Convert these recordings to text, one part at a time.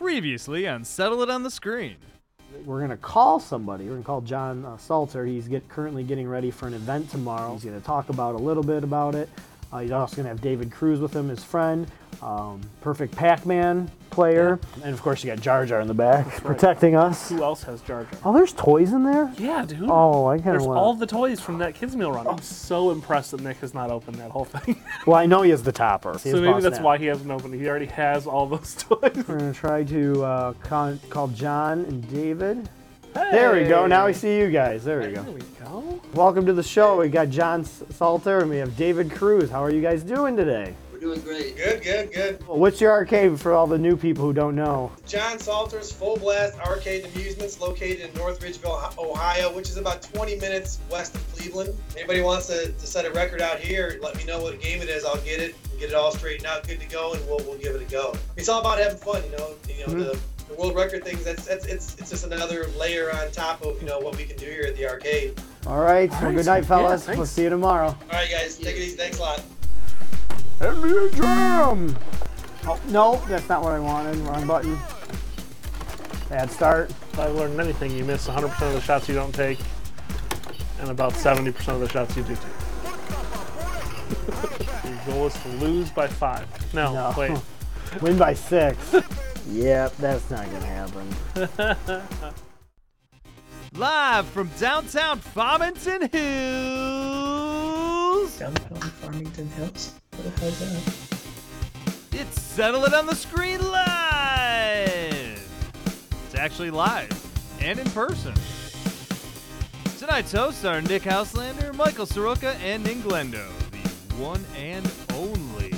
Previously on Settle It on the Screen. We're gonna call somebody. We're gonna call John uh, Salter. He's get, currently getting ready for an event tomorrow. He's gonna talk about a little bit about it. Uh, he's also gonna have David Cruz with him, his friend, um, perfect Pac-Man player, and of course you got Jar Jar in the back protecting us. Who else has Jar Jar? Oh, there's toys in there. Yeah, dude. Oh, I kind There's of all the toys from that kids meal run. I'm so impressed that Nick has not opened that whole thing. Well, I know he has the topper. So maybe Boss that's Snap. why he hasn't opened it. He already has all those toys. We're gonna try to uh, con- call John and David. There we go. Now we see you guys. There we go. There we go. Welcome to the show. We got John S- Salter and we have David Cruz. How are you guys doing today? We're doing great. Good, good, good. What's your arcade for all the new people who don't know? John Salter's Full Blast Arcade Amusements located in North Ridgeville, Ohio, which is about 20 minutes west of Cleveland. Anybody wants to, to set a record out here, let me know what game it is. I'll get it, get it all straightened out, good to go, and we'll, we'll give it a go. It's all about having fun, you know. You know mm-hmm. the, the world record things. That's, that's it's it's just another layer on top of you know what we can do here at the arcade. All right. well, right. good night, fellas. Yeah, we'll see you tomorrow. All right, guys, take it easy. Thanks a lot. NBA Jam! Oh, no, that's not what I wanted. Wrong button. Bad start. If I've learned anything, you miss 100% of the shots you don't take, and about 70% of the shots you do take. Your goal is to lose by five. No, No. wait. Win by six. yep, that's not going to happen. Live from downtown Farmington Hills, Downtown Farmington Hills? It's Settle It on the Screen Live! It's actually live and in person. Tonight's hosts are Nick Houselander, Michael Soroka, and Ninglendo, the one and only.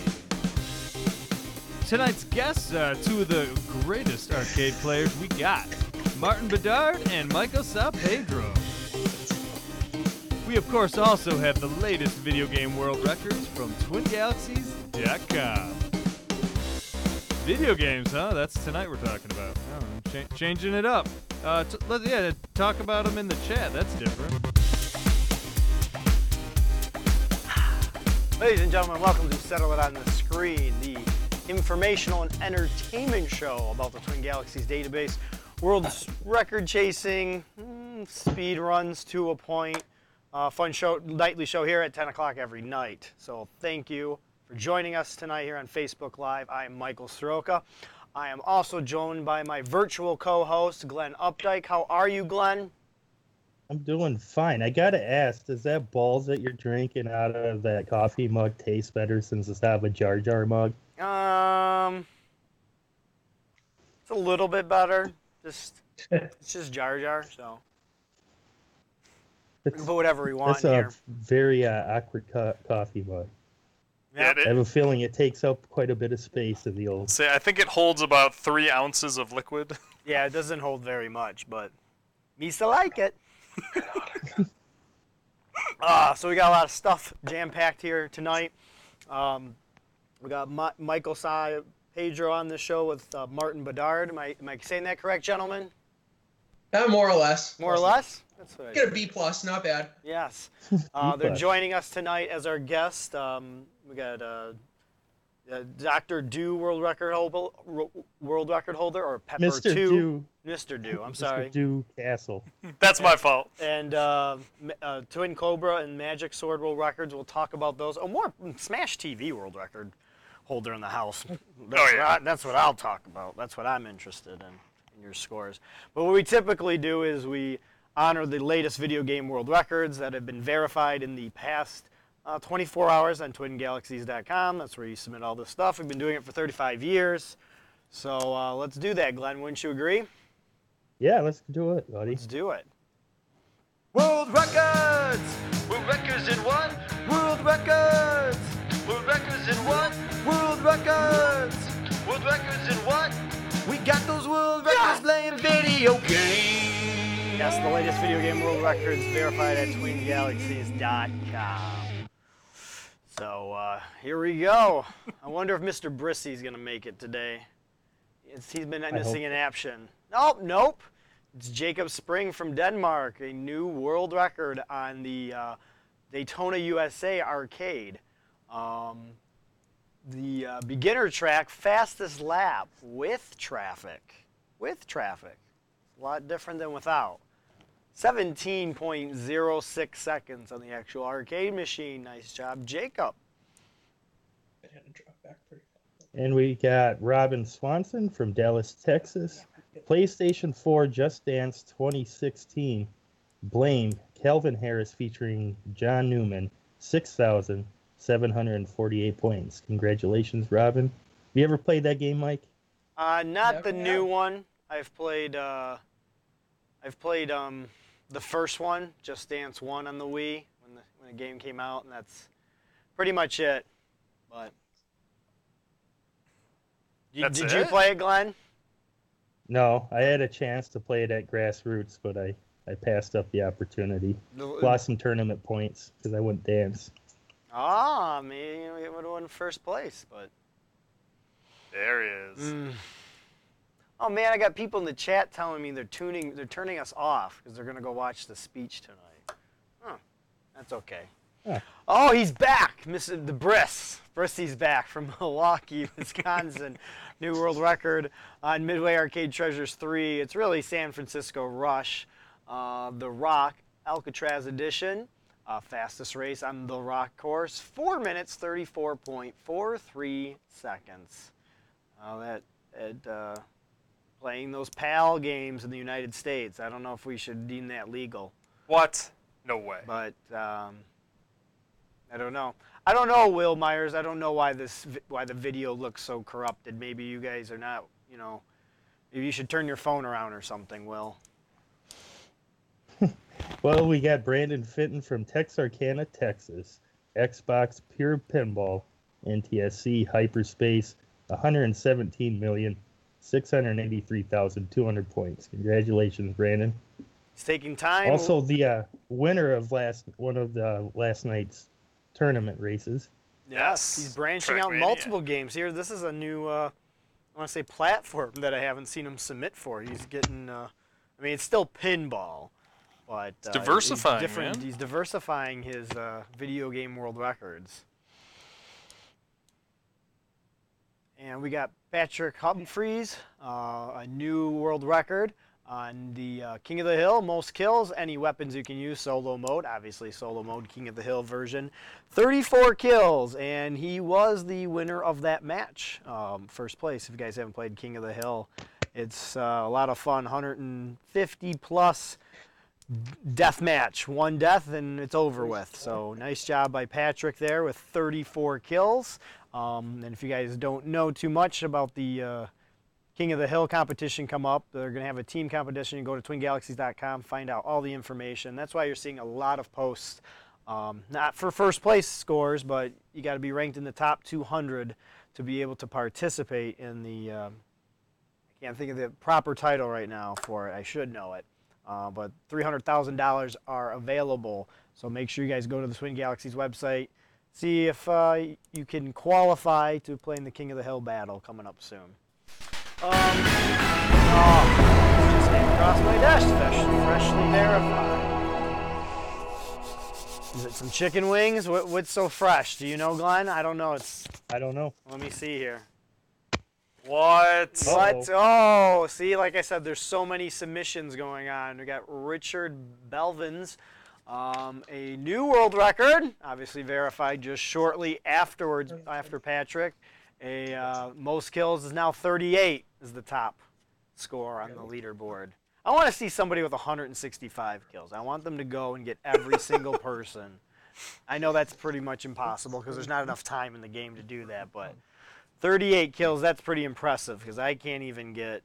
Tonight's guests are two of the greatest arcade players we got Martin Bedard and Michael Sao Pedro. We, of course, also have the latest video game world records from TwinGalaxies.com. Video games, huh? That's tonight we're talking about. Oh, cha- changing it up. Uh, t- let, yeah, talk about them in the chat. That's different. Ladies and gentlemen, welcome to Settle It on the Screen, the informational and entertainment show about the Twin Galaxies database, world's record chasing, mm, speed runs to a point, uh, fun show, nightly show here at 10 o'clock every night. So thank you for joining us tonight here on Facebook Live. I am Michael Soroka. I am also joined by my virtual co-host, Glenn Updike. How are you, Glenn? I'm doing fine. I gotta ask, does that balls that you're drinking out of that coffee mug taste better since it's out of a Jar Jar mug? Um, it's a little bit better. Just it's just Jar Jar, so we can put whatever we want that's in a here. very uh, awkward co- coffee mug. Yep. I have a feeling it takes up quite a bit of space in the old. Say, I think it holds about three ounces of liquid. Yeah, it doesn't hold very much, but me still like it. Ah, so we got a lot of stuff jam packed here tonight. Um, we got Mi- Michael Sa Pedro on the show with uh, Martin Bedard. Am I, am I saying that correct, gentlemen? Uh, more or less. More or less. That's what I Get a B plus, not bad. Yes. Uh, they're joining us tonight as our guest. Um, we got uh, uh, Dr. Do world record holder, world record holder, or Pepper Mr. Two. Dew, Mr. Do. I'm Mr. sorry. Dew Castle. That's my fault. And uh, uh, Twin Cobra and Magic Sword world records. We'll talk about those. Oh, more Smash TV world record holder in the house. That's, Oh, yeah. what I, that's what I'll talk about. That's what I'm interested in. In Your scores. But what we typically do is we honor the latest video game world records that have been verified in the past uh, 24 hours on twingalaxies.com. That's where you submit all this stuff. We've been doing it for 35 years. So uh, let's do that, Glenn. Wouldn't you agree? Yeah, let's do it, buddy. Let's do it. World records! World records in one! World records! World records in one! World records! World records in one! We got those world records playing video games! Yes, the latest video game world records verified at twingalaxies.com. So uh, here we go. I wonder if Mr. Brissy's going to make it today. It's, he's been missing in action. Nope, nope. It's Jacob Spring from Denmark, a new world record on the uh, Daytona USA arcade. Um, the uh, beginner track fastest lap with traffic. With traffic. A lot different than without. 17.06 seconds on the actual arcade machine. Nice job, Jacob. It had to drop back pretty fast. And we got Robin Swanson from Dallas, Texas. PlayStation 4 Just Dance 2016. Blame Calvin Harris featuring John Newman. 6,748 points. Congratulations, Robin. Have you ever played that game, Mike? Uh, not the Never new one. I've played. Uh, I've played um, the first one, Just Dance One, on the Wii when the when the game came out, and that's pretty much it. But You- That's did you play it, Glenn? No, I had a chance to play it at Grassroots, but I, I passed up the opportunity. The- Lost some tournament points because I wouldn't dance. Ah, maybe we would have won first place, but. There he is. Mm. Oh man, I got people in the chat telling me they're tuning, they're turning us off because they're gonna go watch the speech tonight. Huh, that's okay. Yeah. Oh, he's back, Mr. The Briss. Brissy's back from Milwaukee, Wisconsin. New world record on Midway Arcade Treasures 3. It's really San Francisco Rush. Uh, the Rock Alcatraz Edition. Uh, fastest race on the Rock course. 4 minutes, 34.43 seconds. Uh, that, that uh, playing those PAL games in the United States. I don't know if we should deem that legal, What? No way. but um, I don't know. I don't know, Will Myers. I don't know why this why the video looks so corrupted. Maybe you guys are not, you know. Maybe you should turn your phone around or something, Will. Well, we got Brandon Fenton from Texarkana, Texas. Xbox Pure Pinball, NTSC Hyperspace, 117 million, 683,200 points. Congratulations, Brandon. He's taking time. Also, the uh, winner of last one of the last night's tournament races. Yes, he's Yes, branching out Trackmania. multiple games here. This is a new, uh, I want to say, platform that I haven't seen him submit for. He's getting, uh, I mean, it's still pinball, but uh, he's diversifying, different. man. He's diversifying his uh, video game world records. And we got Patrick Humphreys, uh, a new world record on the uh, King of the Hill, most kills, any weapons you can use, solo mode, obviously solo mode, King of the Hill version. 34 kills, and he was the winner of that match, um, first place. If you guys haven't played King of the Hill, it's uh, a lot of fun, 150 plus death match, one death, and it's over with. So nice job by Patrick there with 34 kills. Um, and if you guys don't know too much about the uh, King of the Hill competition come up, they're going to have a team competition. You go to twingalaxies.com, find out all the information. That's why you're seeing a lot of posts, um, not for first place scores, but you got to be ranked in the top 200 to be able to participate in the. Um, I can't think of the proper title right now for it. I should know it. Uh, but $300,000 are available. So make sure you guys go to the Twin Galaxies website, see if uh, you can qualify to play in the King of the Hill battle coming up soon. Um, oh, just came across my desk, fresh, freshly verified. Is it some chicken wings? What, what's so fresh? Do you know, Glenn? I don't know. It's. I don't know. Let me see here. What? What? Oh, see, like I said, there's so many submissions going on. We got Richard Belvins, um, a new world record, obviously verified just shortly afterwards, after Patrick. A uh, most kills is now 38 is the top score on the leaderboard. I want to see somebody with 165 kills. I want them to go and get every single person. I know that's pretty much impossible because there's not enough time in the game to do that, but 38 kills, that's pretty impressive because I can't even get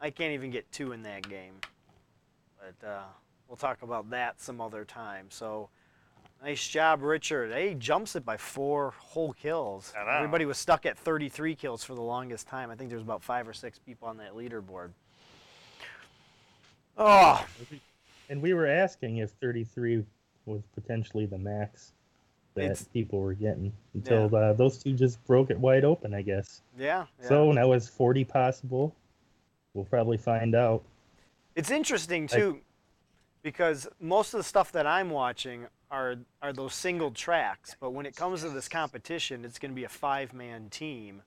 I can't even get two in that game. But uh, we'll talk about that some other time. So nice job, Richard. Hey, he jumps it by four whole kills. Everybody was stuck at 33 kills for the longest time. I think there's about five or six people on that leaderboard. Oh, And we were asking if 33 was potentially the max that It's- people were getting until uh, those two just broke it wide open, I guess. yeah. yeah. So now is 40 possible? We'll probably find out. It's interesting too, because most of the stuff that I'm watching are are those single tracks. But when it comes to this competition, it's going to be a five-man team.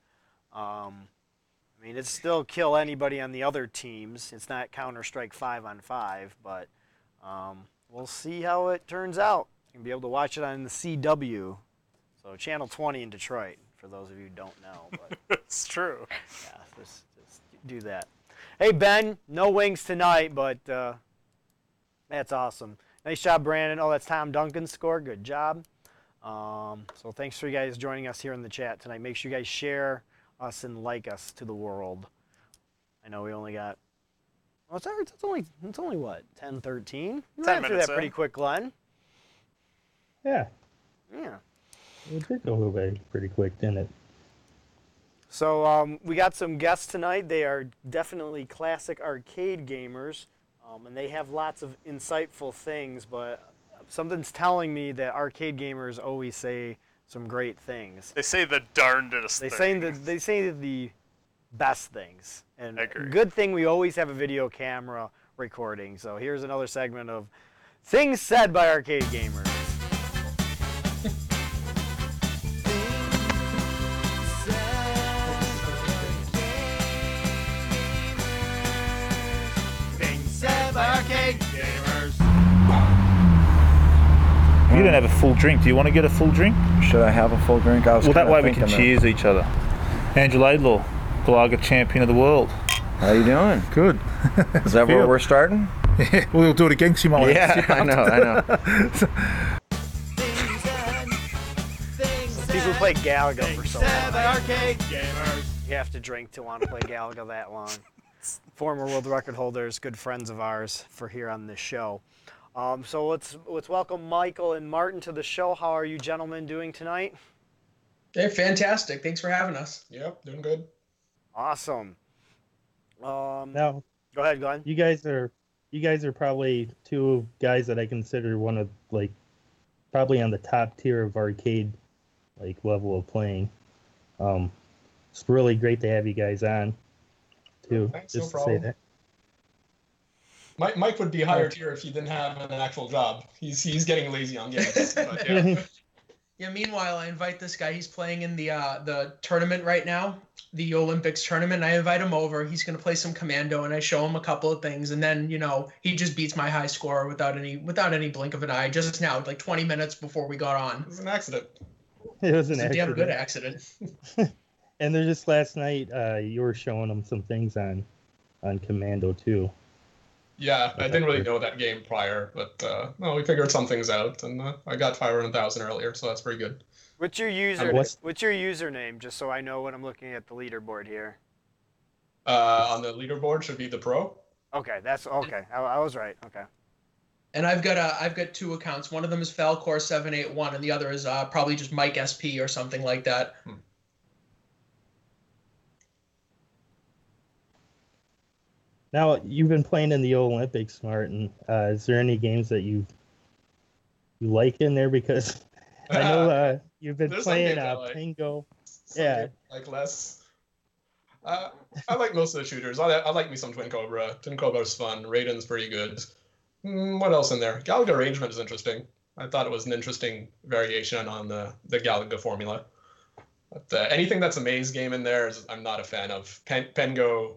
Um, I mean, it's still kill anybody on the other teams. It's not Counter Strike five on five, but um, we'll see how it turns out. You'll be able to watch it on the CW, so Channel 20 in Detroit. For those of you who don't know, but it's true. yeah, just, just do that. Hey Ben, no wings tonight, but uh, that's awesome. Nice job, Brandon. Oh, that's Tom Duncan's score. Good job. Um, so thanks for you guys joining us here in the chat tonight. Make sure you guys share us and like us to the world. I know we only got. Well, it's, it's only it's only what 10, 13? You 10 ran through that pretty quick, Glenn. Yeah, Yeah. it did go away pretty quick, didn't it? So um, we got some guests tonight. They are definitely classic arcade gamers, um, and they have lots of insightful things. But something's telling me that arcade gamers always say some great things. They say the darndest things. They thing. say the they say the best things, and I agree. good thing we always have a video camera recording. So here's another segment of things said by arcade gamers. You don't have a full drink. Do you want to get a full drink? Should I have a full drink? I was Well, that way we can thinking cheers each other. Andrew Laidlaw, Galaga champion of the world. How you doing? Good. Is that where we're starting? Yeah, we'll do it again 'cause you might Yeah, I know, I know. People play Galaga for so long. You have to drink to want to play Galaga that long. Former world record holders, good friends of ours for here on this show. Um, so let's let's welcome Michael and Martin to the show. How are you gentlemen doing tonight? Hey, fantastic. Thanks for having us. Yep, doing good. Awesome. Um, Now, Go ahead, Glenn. you guys are you guys are probably two guys that I consider one of like probably on the top tier of arcade like level of playing. Um, it's really great to have you guys on too. Thanks, no just to say that. Mike, Mike would be higher tier if he didn't have an actual job. He's he's getting lazy on games. But yeah. Yeah. Meanwhile, I invite this guy. He's playing in the uh, the tournament right now, the Olympics tournament. I invite him over. He's gonna play some commando, and I show him a couple of things, and then you know he just beats my high score without any without any blink of an eye. Just now, like 20 minutes before we got on. it was an accident. It was an It's a damn good accident. accident. And then just last night, uh, you were showing them some things on on Commando too. Yeah, I didn't really know that game prior, but uh, well, we figured some things out, and uh, I got 500,000 earlier, so that's pretty good. What's your user? what's- What's your username? Just so I know when I'm looking at the leaderboard here. Uh, on the leaderboard should be the pro. Okay, that's okay. I, I was right. Okay. And I've got a I've got two accounts. One of them is Falcor seven eight one, and the other is uh, probably just Mike SP or something like that. Now you've been playing in the Olympics, Martin. Uh, is there any games that you you like in there? Because I know uh, you've been There's playing uh, like. Pingo. Some Yeah. Like less. Uh, I like most of the shooters. I, I like me some Twin Cobra. Twin Cobra's fun. Raiden's pretty good. Mm, what else in there? Galaga arrangement is interesting. I thought it was an interesting variation on the the Galaga formula. But uh, anything that's a maze game in there, is, I'm not a fan of. Pen, Pengo,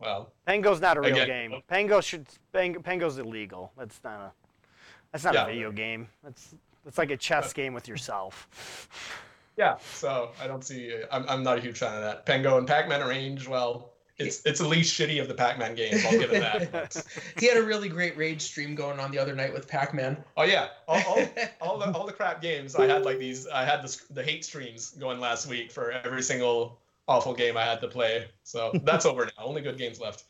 well, Pango's not a real Again- game. Pango should Pang, Pango's illegal. That's not a that's not Yeah. a video game. That's that's like a chess game with yourself. yeah. So I don't see. I'm, I'm not a huge fan of that. Pengo and Pac-Man Arrange, well, it's it's the least shitty of the Pac-Man games. I'll give it that. he had a really great rage stream going on the other night with Pac-Man. Oh yeah, all, all, all the all the crap games. I had like these. I had the the hate streams going last week for every single awful game I had to play. So that's over now. Only good games left.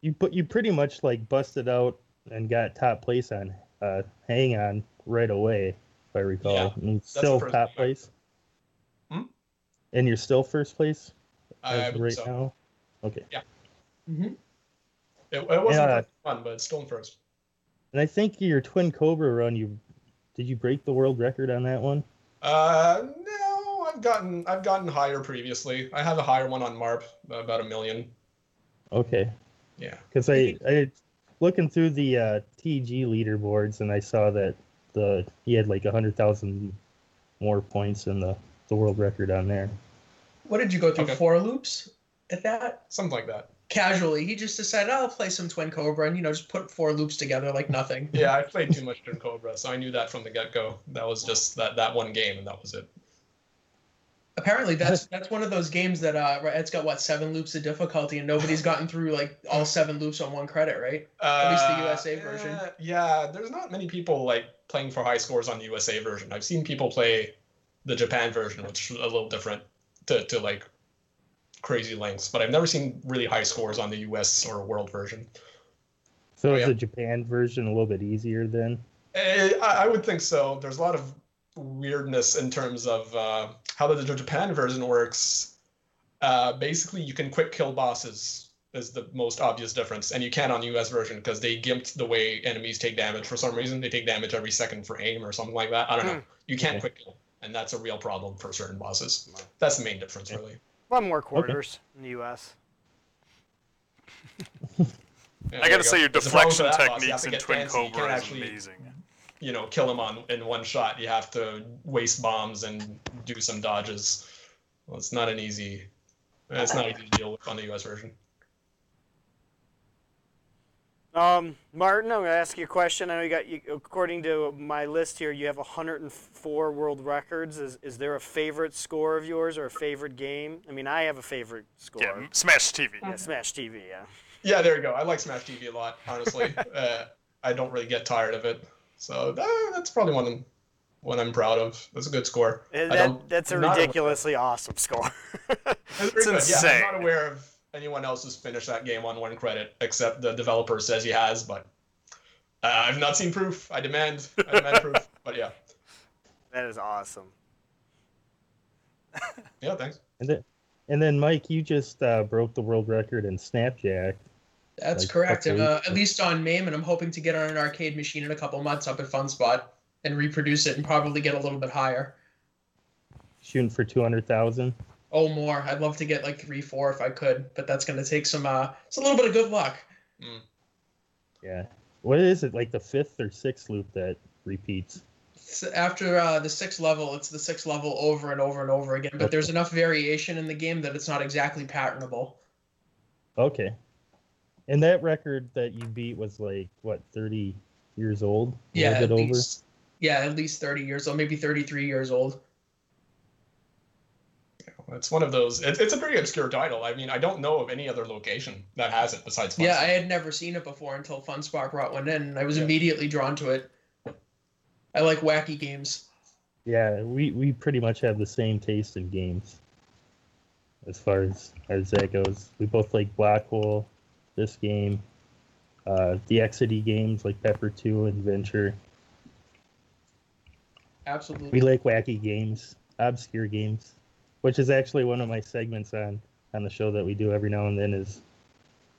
You put you pretty much like busted out and got top place on uh, Hang On right away, if I recall. Yeah, and still top place. Hmm? And you're still first place I as of believe right so. now. Okay. Mm-hmm. It, it wasn't Yeah. fun, but it's still in first. And I think your Twin Cobra run, you did you break the world record on that one? Uh, no, I've gotten I've gotten higher previously. I have a higher one on Marp, about a million. Okay. Yeah. Because I, I looking through the uh, TG leaderboards, and I saw that the he had like a hundred thousand more points than the the world record on there. What did you go through? Okay. Four loops at that? Something like that. Casually, he just decided I'll play some Twin Cobra and you know just put four loops together like nothing. Yeah, I played too much Twin Cobra, so I knew that from the get go. That was just that that one game, and that was it. Apparently, that's that's one of those games that uh, right, it's got what seven loops of difficulty, and nobody's gotten through like all seven loops on one credit, right? At least the Uh, USA version. yeah, Yeah, there's not many people like playing for high scores on the USA version. I've seen people play the Japan version, which is a little different to, to like crazy lengths, but I've never seen really high scores on the US or world version. So Oh, is yeah. the Japan version a little bit easier then? Eh, I, I would think so. There's a lot of weirdness in terms of uh, how the, the Japan version works. Uh, basically, you can quick kill bosses is the most obvious difference, and you can on the US version because they gimped the way enemies take damage for some reason. They take damage every second for aim or something like that. I don't know. You can't Okay. quick kill, and that's a real problem for certain bosses. That's the main difference, really. A lot more quarters in the U.S. Yeah, I gotta you say, your It's a problem for deflection that boss. You techniques in Twin fancy. Cobra is amazing. You know, kill him on in one shot. You have to waste bombs and do some dodges. Well, it's not an easy. It's not easy to deal with on the US version. Um, Martin, I'm going to ask you a question. I know you got, you, according to my list here, you have 104 world records. Is, is there a favorite score of yours or a favorite game? I mean, I have a favorite score. Yeah, Smash TV. Yeah, Smash TV, yeah. Yeah, there you go. I like Smash TV a lot, honestly. uh, I don't really get tired of it, so uh, that's probably one I'm, one I'm proud of. That's a good score. Uh, That, that's a I'm not aware- ridiculously awesome score. It's, It's very good. Yeah, insane. I'm not aware of anyone else who's finished that game on one credit, except the developer says he has, but uh, I've not seen proof. I demand, I demand proof. But yeah, that is awesome. yeah, thanks. And then, and then Mike, you just uh, broke the world record in Snapjack. That's Like, correct. And, uh, at least on MAME, and I'm hoping to get on an arcade machine in a couple months up at Fun Spot and reproduce it and probably get a little bit higher. shooting for 200,000. Oh, more. I'd love to get like three, four if I could, but that's going to take some. uh It's a little bit of good luck. Yeah. What is it, like the fifth or sixth loop that repeats? After uh, the sixth level, it's the sixth level over and over and over again. But there's enough variation in the game that it's not exactly patternable. Okay. And that record that you beat was like, what, 30 years old? Yeah, at over? least. Yeah, at least 30 years old, maybe 33 years old. It's one of those. It's, it's a pretty obscure title. I mean, I don't know of any other location that has it besides. Fun Yeah, Spot. I had never seen it before until FunSpot brought one in, and I was Yeah. immediately drawn to it. I like wacky games. Yeah, we, we pretty much have the same taste in games as far as, as that goes. We both like Block Hole, this game, uh, the Exidy games like Pepper 2 and Venture. Absolutely. We like wacky games, obscure games, which is actually one of my segments on, on the show that we do every now and then is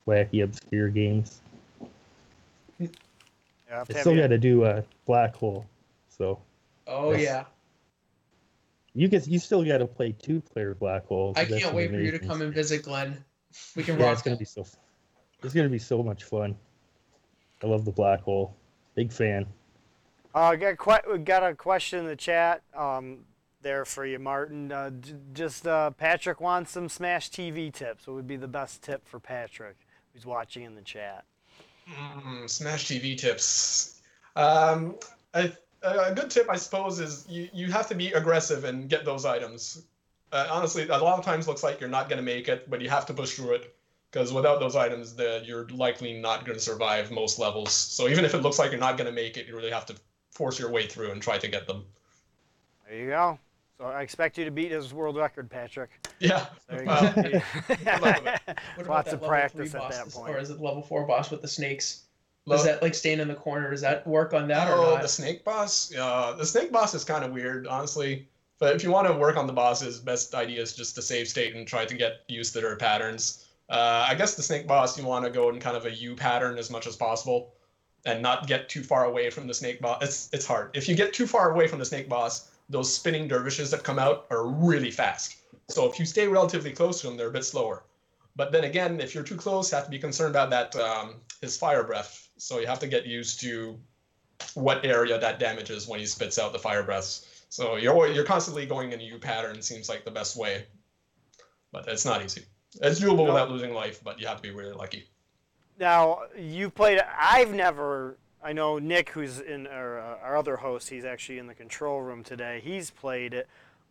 wacky, obscure games. Yeah, I have to I have still got to do a Block Hole, so Oh Yes. yeah, you get you still got to play two player Block Hole. 'cause I can't an wait for you to come and visit Glenn. We can Yeah, rock. it's gonna be so. It's gonna be so much fun. I love the black hole. Big fan. Uh, got que- we got a question in the chat um, there for you, Martin. Uh, j- just uh, Patrick wants some Smash TV tips. What would be the best tip for Patrick who's watching in the chat? Mm, Smash TV tips. Um, I, a good tip, I suppose, is you, you have to be aggressive and get those items. Uh, honestly, a lot of times looks like you're not going to make it, but you have to push through it because without those items, the, you're likely not going to survive most levels. So even if it looks like you're not going to make it, you really have to force your way through and try to get them. There you go. So I expect you to beat his world record, Patrick. Yeah. There you Well, go. good luck with it. What about Lots of practice at that point. or is it the level four boss with the snakes? Does that like stand in the corner? Does that work on that or Oh, the snake boss. Uh, the snake boss is kind of weird, honestly. But if you want to work on the bosses, best idea is just to save state and try to get used to their patterns. Uh, I guess the snake boss, you want to go in kind of a U pattern as much as possible, and not get too far away from the snake boss. It's it's hard. If you get too far away from the snake boss, those spinning dervishes that come out are really fast. So if you stay relatively close to them, they're a bit slower. But then again, if you're too close, you have to be concerned about that um, his fire breath. So you have to get used to what area that damages when he spits out the fire breaths. So you're you're constantly going in a U pattern. Seems like the best way, but it's not easy. It's doable No. without losing life, but you have to be really lucky. Now you played. I've never. I know Nick, who's in our, uh, our other host. He's actually in the control room today. He's played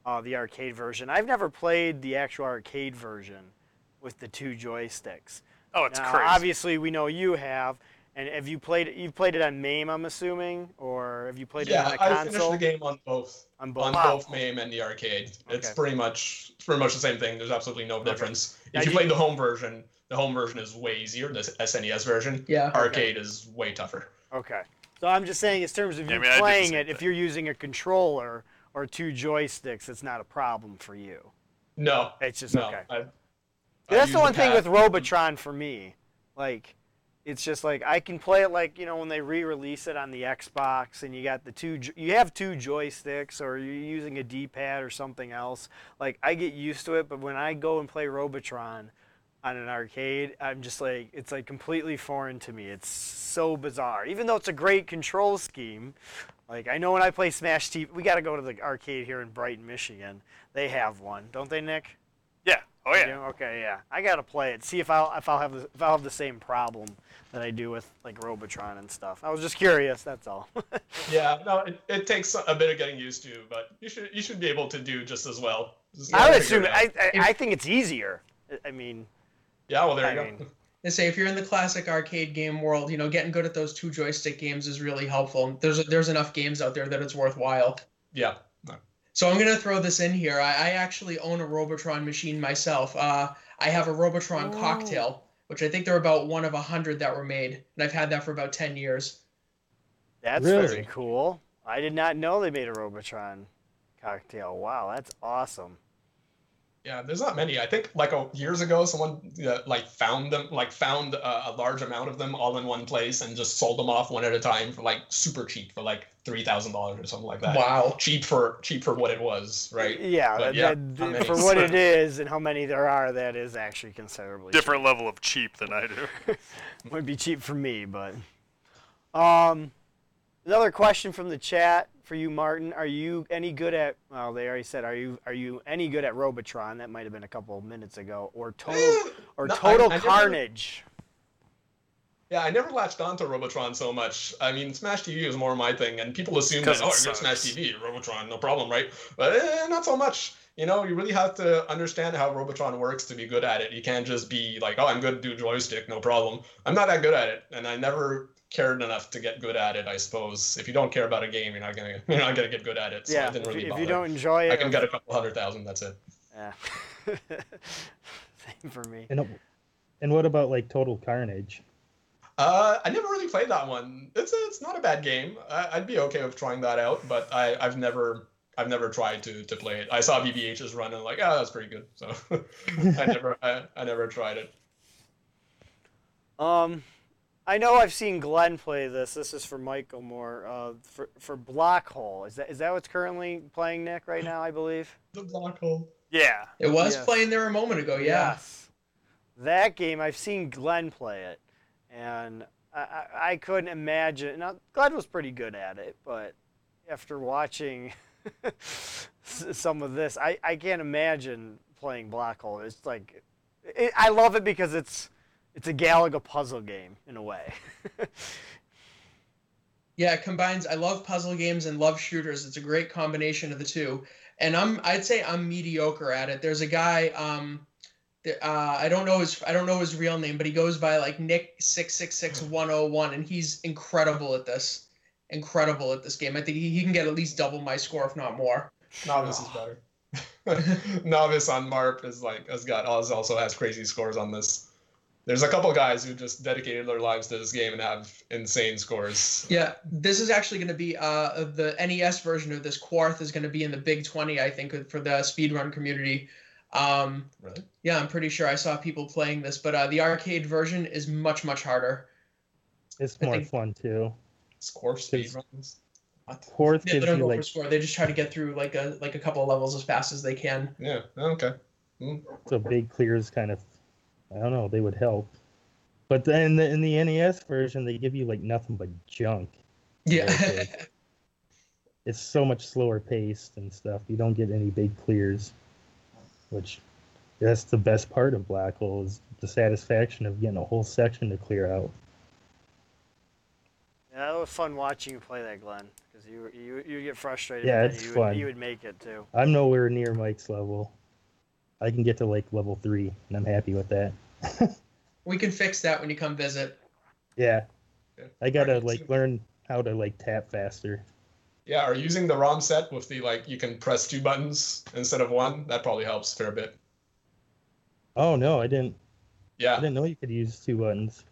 uh, the arcade version. I've never played the actual arcade version with the two joysticks. Oh, it's Now, crazy. Obviously, we know you have. And have you played it? You've played it on MAME, I'm assuming, or have you played yeah, it on a I finished the game on both. On both. On Wow. both MAME and the arcade. Okay. It's pretty much it's pretty much the same thing. There's absolutely no difference. Now, If you do play the home version, the home version is way easier. The SNES version, Yeah. arcade is way tougher. Okay. So I'm just saying, in terms of Yeah, you I mean, I did the playing same it, if you're using a controller or two joysticks, it's not a problem for you. No, It's just no. okay. I, I That's the one thing with Robotron for me. Like, it's just like I can play it like you know when they re-release it on the Xbox and you got the two, you have two joysticks or you're using a D-pad or something else. Like I get used to it, but when I go and play Robotron on an arcade, I'm just like it's like completely foreign to me. It's so bizarre. Even though it's a great control scheme, like I know when I play Smash TV, we got to go to the arcade here in Brighton, Michigan. They have one, don't they, Nick? yeah. Oh yeah. Okay, yeah. I gotta play it. See if I'll if I'll have the, if I'll have the same problem that I do with like Robotron and stuff. I was just curious. That's all. Yeah, no, it, it takes a bit of getting used to, but you should you should be able to do just as well. Just I gotta would assume. I, I I think it's easier. I- I mean, yeah, well there I you go. mean- They say if you're in the classic arcade game world, you know, getting good at those two joystick games is really helpful. There's there's enough games out there that it's worthwhile. Yeah. So I'm gonna throw this in here. I, I actually own a Robotron machine myself. Uh, I have a Robotron Oh. cocktail, which I think they're about one of a hundred that were made, and I've had that for about ten years. that's Really? very cool. I did not know they made a Robotron cocktail. Wow, that's awesome. Yeah, there's not many. I think like a, years ago, someone uh, like found them, like found a, a large amount of them all in one place and just sold them off one at a time for like super cheap, for like three thousand dollars or something like that. Wow. Cheap for cheap for what it was, right? Yeah, But yeah, that- how many? for what it is and how many there are, that is actually considerably Different level of cheap than I do. Would be cheap for me, but. Um, another question from the chat for you, Martin. Are you any good at? Well, they already said. Are you are you any good at Robotron? That might have been a couple of minutes ago. Or total or No, Total I never- Carnage. Yeah, I never latched onto Robotron so much. I mean, Smash TV was more my thing, and people assume that oh, you're Smash. TV, Robotron, no problem, right? But eh, not so much. You know, you really have to understand how Robotron works to be good at it. You can't just be like, oh, I'm good to do joystick, no problem. I'm not that good at it, and I never cared enough to get good at it. I suppose if you don't care about a game, you're not gonna you're not gonna get good at it. So I yeah. didn't If, really you- if bother. you don't enjoy it, I can get a couple hundred thousand. That's it. yeah. Same for me. And and what about like Total Carnage? Uh, I never really played that one. It's a, it's not a bad game. I, I'd be okay with trying that out, but I, I've never I've never tried to, to play it. I saw BBH's run and like, oh, that's pretty good. So I never I, I never tried it. Um, I know I've seen Glenn play this. This is for Michael Moore. Uh, for for Block Hole. Is that is that what's currently playing Nick right now? I believe. The black hole. Yeah. It was Yes. playing there a moment ago. Yeah. Yes. That game, I've seen Glenn play it, and I, I, I couldn't imagine. Now, Glenn was pretty good at it, but after watching some of this, I, I can't imagine playing Block Hole. It's like, it, I love it because it's it's a Galaga puzzle game in a way. Yeah, it combines. I love puzzle games and love shooters. It's a great combination of the two. And I'm, I'd say I'm mediocre at it. There's a guy, um, th- uh, I don't know his, I don't know his real name, but he goes by like Nick six six six one zero one, and he's incredible at this. Incredible at this game. I think he, he can get at least double my score, if not more. Novice is better. Novice on Marp is like has got Oz also has crazy scores on this. There's a couple guys who just dedicated their lives to this game and have insane scores. Yeah, this is actually going to be uh, the NES version of this. Quarth is going to be in the Big 20, I think, for the speedrun community. Um, Really? yeah, I'm pretty sure I saw people playing this, but uh, the arcade version is much, much harder. It's more think- fun too. Score speedruns. What? Fourth They gives don't you go like for score. They just try to get through like a like a couple of levels as fast as they can. Yeah. Okay. so big clears kind of I don't know. They would help. But then in the, in the NES version, they give you like nothing but junk. Yeah. Okay. It's so much slower paced and stuff. You don't get any big clears, which that's the best part of Block Hole is the satisfaction of getting a whole section to clear out. Yeah, that was fun watching you play that, Glenn, because you you you get frustrated. Yeah, it's you fun. Would, you would make it too. I'm nowhere near Mike's level. I can get to like level three, and I'm happy with that. we can fix that when you come visit. Yeah, Yeah. I gotta Alright, like so- learn how to like tap faster. Yeah, or using the ROM set with the like you can press two buttons instead of one. That probably helps a fair bit. Oh no, I didn't. Yeah, I didn't know you could use two buttons.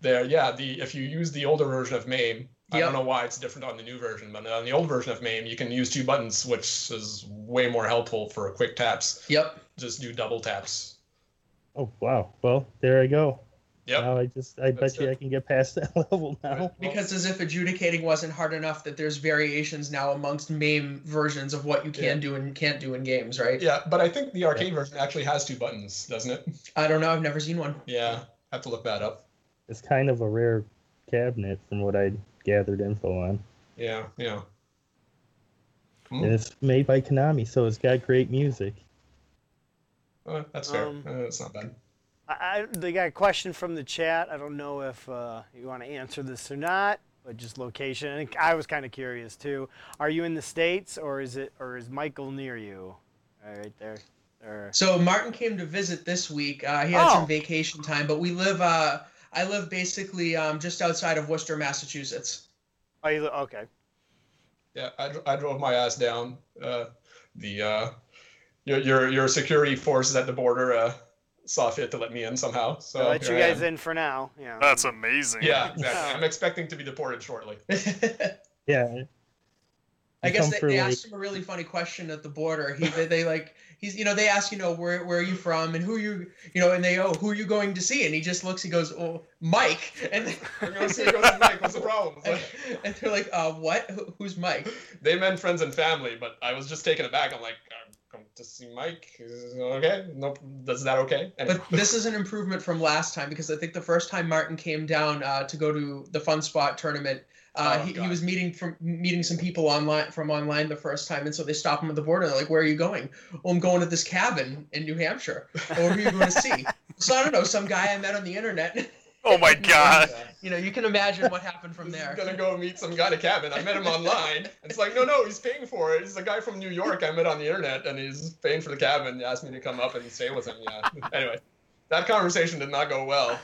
there. Yeah, the if you use the older version of MAME, I don't know why it's different on the new version, but on the old version of MAME, you can use two buttons, which is way more helpful for quick taps. Yep. Just do double taps. Oh wow. Well, there I go. Yep. Now I just I That's bet you. I can get past that level now. Right. Because as if adjudicating wasn't hard enough, that there's variations now amongst MAME versions of what you can Yeah. do and can't do in games, right? Yeah, but I think the arcade version actually has two buttons, doesn't it? I don't know. I've never seen one. Yeah, I have to look that up. It's kind of a rare cabinet from what I gathered info on. Yeah, yeah. Hmm. And it's made by Konami, so it's got great music. Uh, that's fair. Um, uh, it's not bad. I, I they got a question from the chat. I don't know if uh, you want to answer this or not, but just location. And I was kind of curious too. Are you in the states or is it or is Michael near you? All right, right there. Or So Martin came to visit this week. Uh, he had Oh. some vacation time, but we live. I live basically um, just outside of Worcester, Massachusetts. oh, you, okay. Yeah, I, I drove my ass down. Uh, the uh, your, your your security forces at the border uh, saw fit to let me in somehow. So I'll let you guys in for now. Yeah. That's amazing. Yeah, exactly. I'm expecting to be deported shortly. Yeah. I guess they, they asked him a really funny question at the border. He they, they like he's you know they ask you know where where are you from and who you you know and they oh who are you going to see and he just looks he goes oh Mike and We're going to see go see Mike. What's the problem? And, and they're like uh what Who- who's Mike they meant friends and family, but I was just taken aback. I'm like, I'm come to see Mike. Okay, nope. Is that okay? Anyway. but this is an improvement from last time because I think the first time Martin came down uh, to go to the Fun Spot tournament. Uh, Oh, he, he was meeting from meeting some people online from online the first time, and so they stop him at the border. They're like, "Where are you going?" "Well, I'm going to this cabin in New Hampshire." "Well, who are you going to see?" so I don't know, some guy I met on the internet. Oh my god. You know, you can imagine what happened from This there. is gonna go meet some guy at a cabin. I met him online. It's like, no, no, he's paying for it. He's a guy from New York I met on the internet, and he's paying for the cabin. He asked me to come up and stay with him. Yeah. Anyway, that conversation did not go well.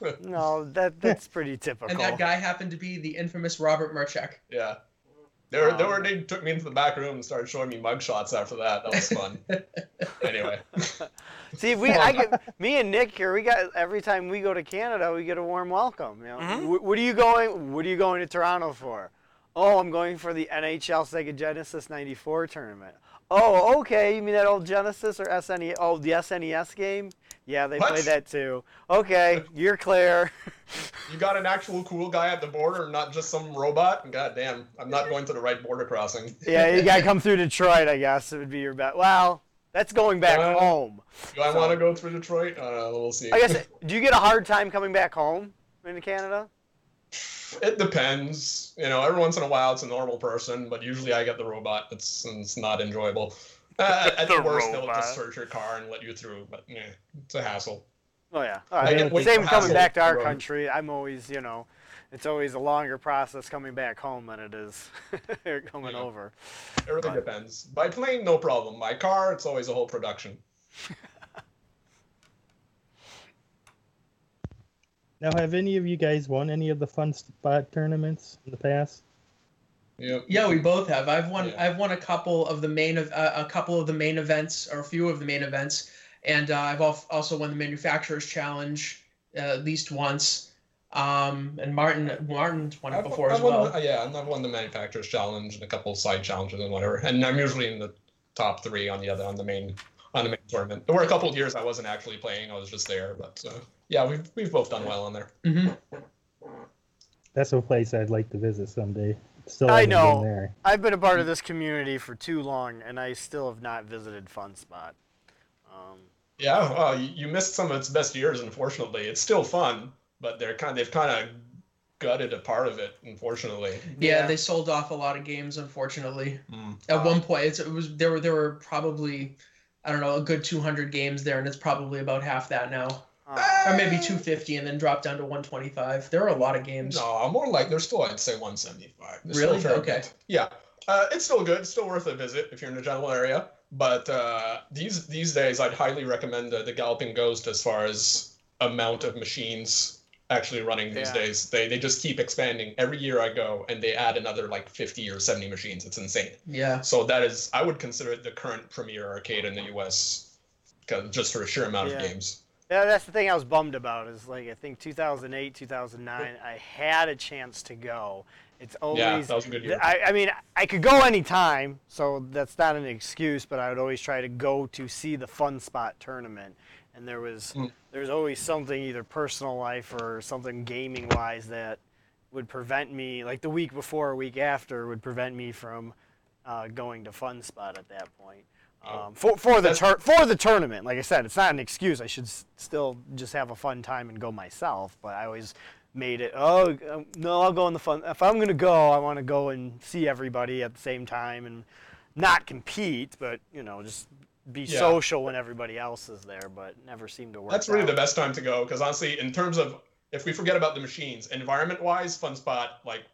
No, that that's pretty typical. And that guy happened to be the infamous Robert Mruczek. Yeah. They were, they Um, were, they took me into the back room and started showing me mugshots after that. That was fun. anyway, See, we, I get, me and Nick here. We got every time we go to Canada, we get a warm welcome. You know, Mhm. Wh- what are you going? What are you going to Toronto for? Oh, I'm going for the NHL Sega Genesis '94 tournament. Oh, okay. You mean that old Genesis or SNES? Oh, the SNES game? Yeah, they What? play that too. Okay, you're clear. you got an actual cool guy at the border, not just some robot. God damn, I'm not going to the right border crossing. yeah, you gotta come through Detroit, I guess. It would be your bet. Well, that's going back Uh, home. Do I So- want to go through Detroit? Uh, we'll see. I guess. Do you get a hard time coming back home into Canada? It depends. You know, every once in a while it's a normal person, but usually I get the robot. It's it's not enjoyable. Uh, at The the worst, they'll just search your car and let you through, but yeah, it's a hassle. Oh yeah. All I right. get Same coming back to our from- country. I'm always, you know, it's always a longer process coming back home than it is coming Yeah. over. It really But- depends. By plane, no problem. By car, it's always a whole production. Now, have any of you guys won any of the fun spot tournaments in the past? Yeah. Yeah, we both have. I've won. Yeah. I've won a couple of the main of uh, a couple of the main events, or a few of the main events, and uh, I've also won the manufacturers challenge uh, at least once. Um, and Martin Martin's won it I've, before I've as won well. the- yeah, and I've won the manufacturers challenge and a couple side challenges and whatever. And I'm usually in the top three on the other on the main on the main tournament. There were a couple of years I wasn't actually playing; I was just there. But uh, yeah, we've we've both done well on there. hmm That's a place I'd like to visit someday. Still I know. been there. I've been a part of this community for too long, and I still have not visited Fun Spot. Um, Yeah, uh, you, you missed some of its best years. Unfortunately, it's still fun, but they're kind they've kind of gutted a part of it. Unfortunately. Yeah, they sold off a lot of games, unfortunately. Mm. At one point, it's, it was there were there were probably I don't know a good 200 games there, and it's probably about half that now, or maybe 250, and then drop down to 125. There are a lot of games. No, more like there's still I'd say 175. There's Really? Still a fair Okay. bit. Yeah, uh, it's still good. It's still worth a visit if you're in the general area. But uh, these these days, I'd highly recommend the, the Galloping Ghost as far as amount of machines actually running these Yeah. days. They they just keep expanding. Every year I go, and they add another like 50 or 70 machines. It's insane. Yeah. So that is, I would consider it the current premier arcade in the US just for a sheer amount Yeah. of games. Yeah, that's the thing I was bummed about. Is like I think 2008, 2009, I had a chance to go. It's always. Yeah, that was a good year. I, I mean, I could go anytime, so that's not an excuse. But I would always try to go to see the Fun Spot tournament, and there was Mm. there's always something either personal life or something gaming wise that would prevent me, like the week before or week after, would prevent me from uh, going to Fun Spot at that point. Oh. Um, for for the tur- for the tournament, like I said, it's not an excuse. I should s- still just have a fun time and go myself. But I always made it. Oh um, no, I'll go in the fun. If I'm gonna go, I want to go and see everybody at the same time and not compete, but you know, just be Yeah. social when everybody else is there. But never seemed to work. That's really out. the best time to go because honestly, in terms of if we forget about the machines, environment wise, Fun Spot like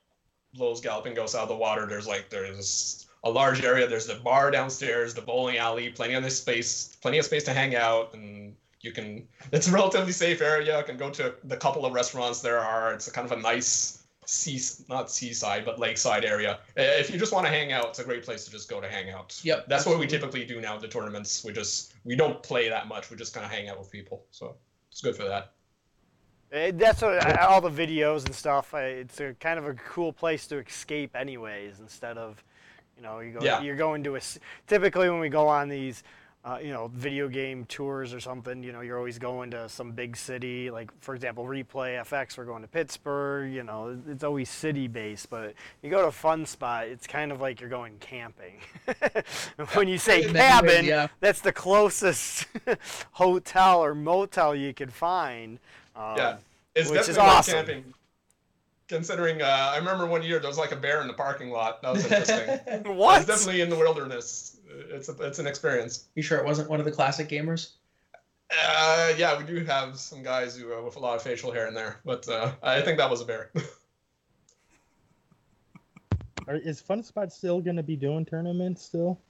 blows Galloping Ghosts out of the water. There's like there's a large area. There's the bar downstairs, the bowling alley, plenty of space, plenty of space to hang out, and you can. It's a relatively safe area. You can go to the couple of restaurants there are. It's a kind of a nice sea, not seaside, but lakeside area. If you just want to hang out, it's a great place to just go to hang out. Yep, That's what we typically do now at the tournaments. We just we don't play that much. We just kind of hang out with people. So it's good for that. Eh, That's what, all the videos and stuff. It's a kind of a cool place to escape, anyways. Instead of, you know, you go, Yeah. you're going to a. Typically, when we go on these, uh, you know, video game tours or something, you know, you're always going to some big city. Like for example, Replay FX, we're going to Pittsburgh. You know, it's always city based. But you go to a Fun Spot, it's kind of like you're going camping. when you say In many ways, cabin, yeah. that's the closest hotel or motel you can find. Um, Yeah, it's which is awesome. camping. Considering, uh, I remember one year there was like a bear in the parking lot. That was interesting. What? It's definitely in the wilderness. It's a, it's an experience. You sure it wasn't one of the classic gamers? Uh, yeah, we do have some guys who uh, with a lot of facial hair in there, but uh, I think that was a bear. Are, is Fun Spot still going to be doing tournaments still?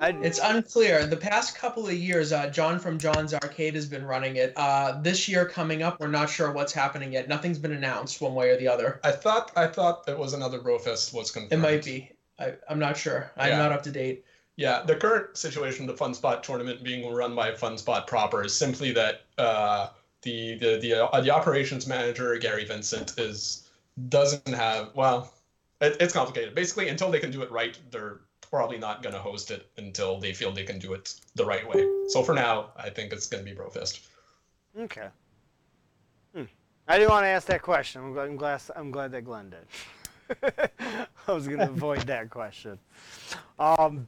It's unclear. The past couple of years, uh, John from John's Arcade has been running it. Uh, this year coming up, we're not sure what's happening yet. Nothing's been announced one way or the other. I thought I thought it was another Brofest was confirmed. It might be. I, I'm not sure. I'm Yeah. not up to date. Yeah, the current situation, the FunSpot tournament being run by FunSpot proper, is simply that uh, the the the, uh, the operations manager Gary Vincent is doesn't have well, it, it's complicated. Basically, until they can do it right, they're probably not going to host it until they feel they can do it the right way. So for now, I think it's going to be Brofest. Okay. Hmm. I didn't want to ask that question. I'm glad. I'm glad, I'm glad that Glenn did. I was going to avoid that question. Um,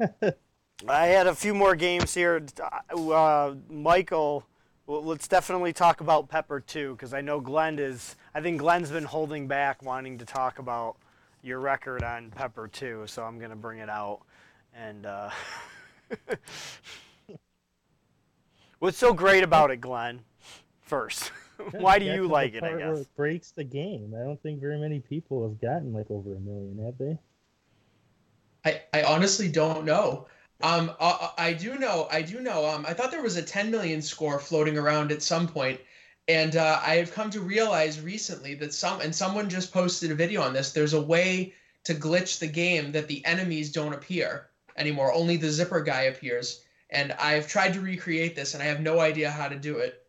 I had a few more games here. Uh, Michael, well, let's definitely talk about Pepper II, because I know Glenn is. I think Glenn's been holding back, wanting to talk about your record on Pepper II. So I'm going to bring it out. And uh, what's so great about it, Glenn? First, why do you like it? I guess. It breaks the game. I don't think very many people have gotten like over a million, have they? I, I honestly don't know. Um, I, I do know. I do know. Um, I thought there was a 10 million score floating around at some point, and uh, I have come to realize recently that some and someone just posted a video on this. There's a way to glitch the game that the enemies don't appear anymore. Only the zipper guy appears, and I've tried to recreate this, and I have no idea how to do it.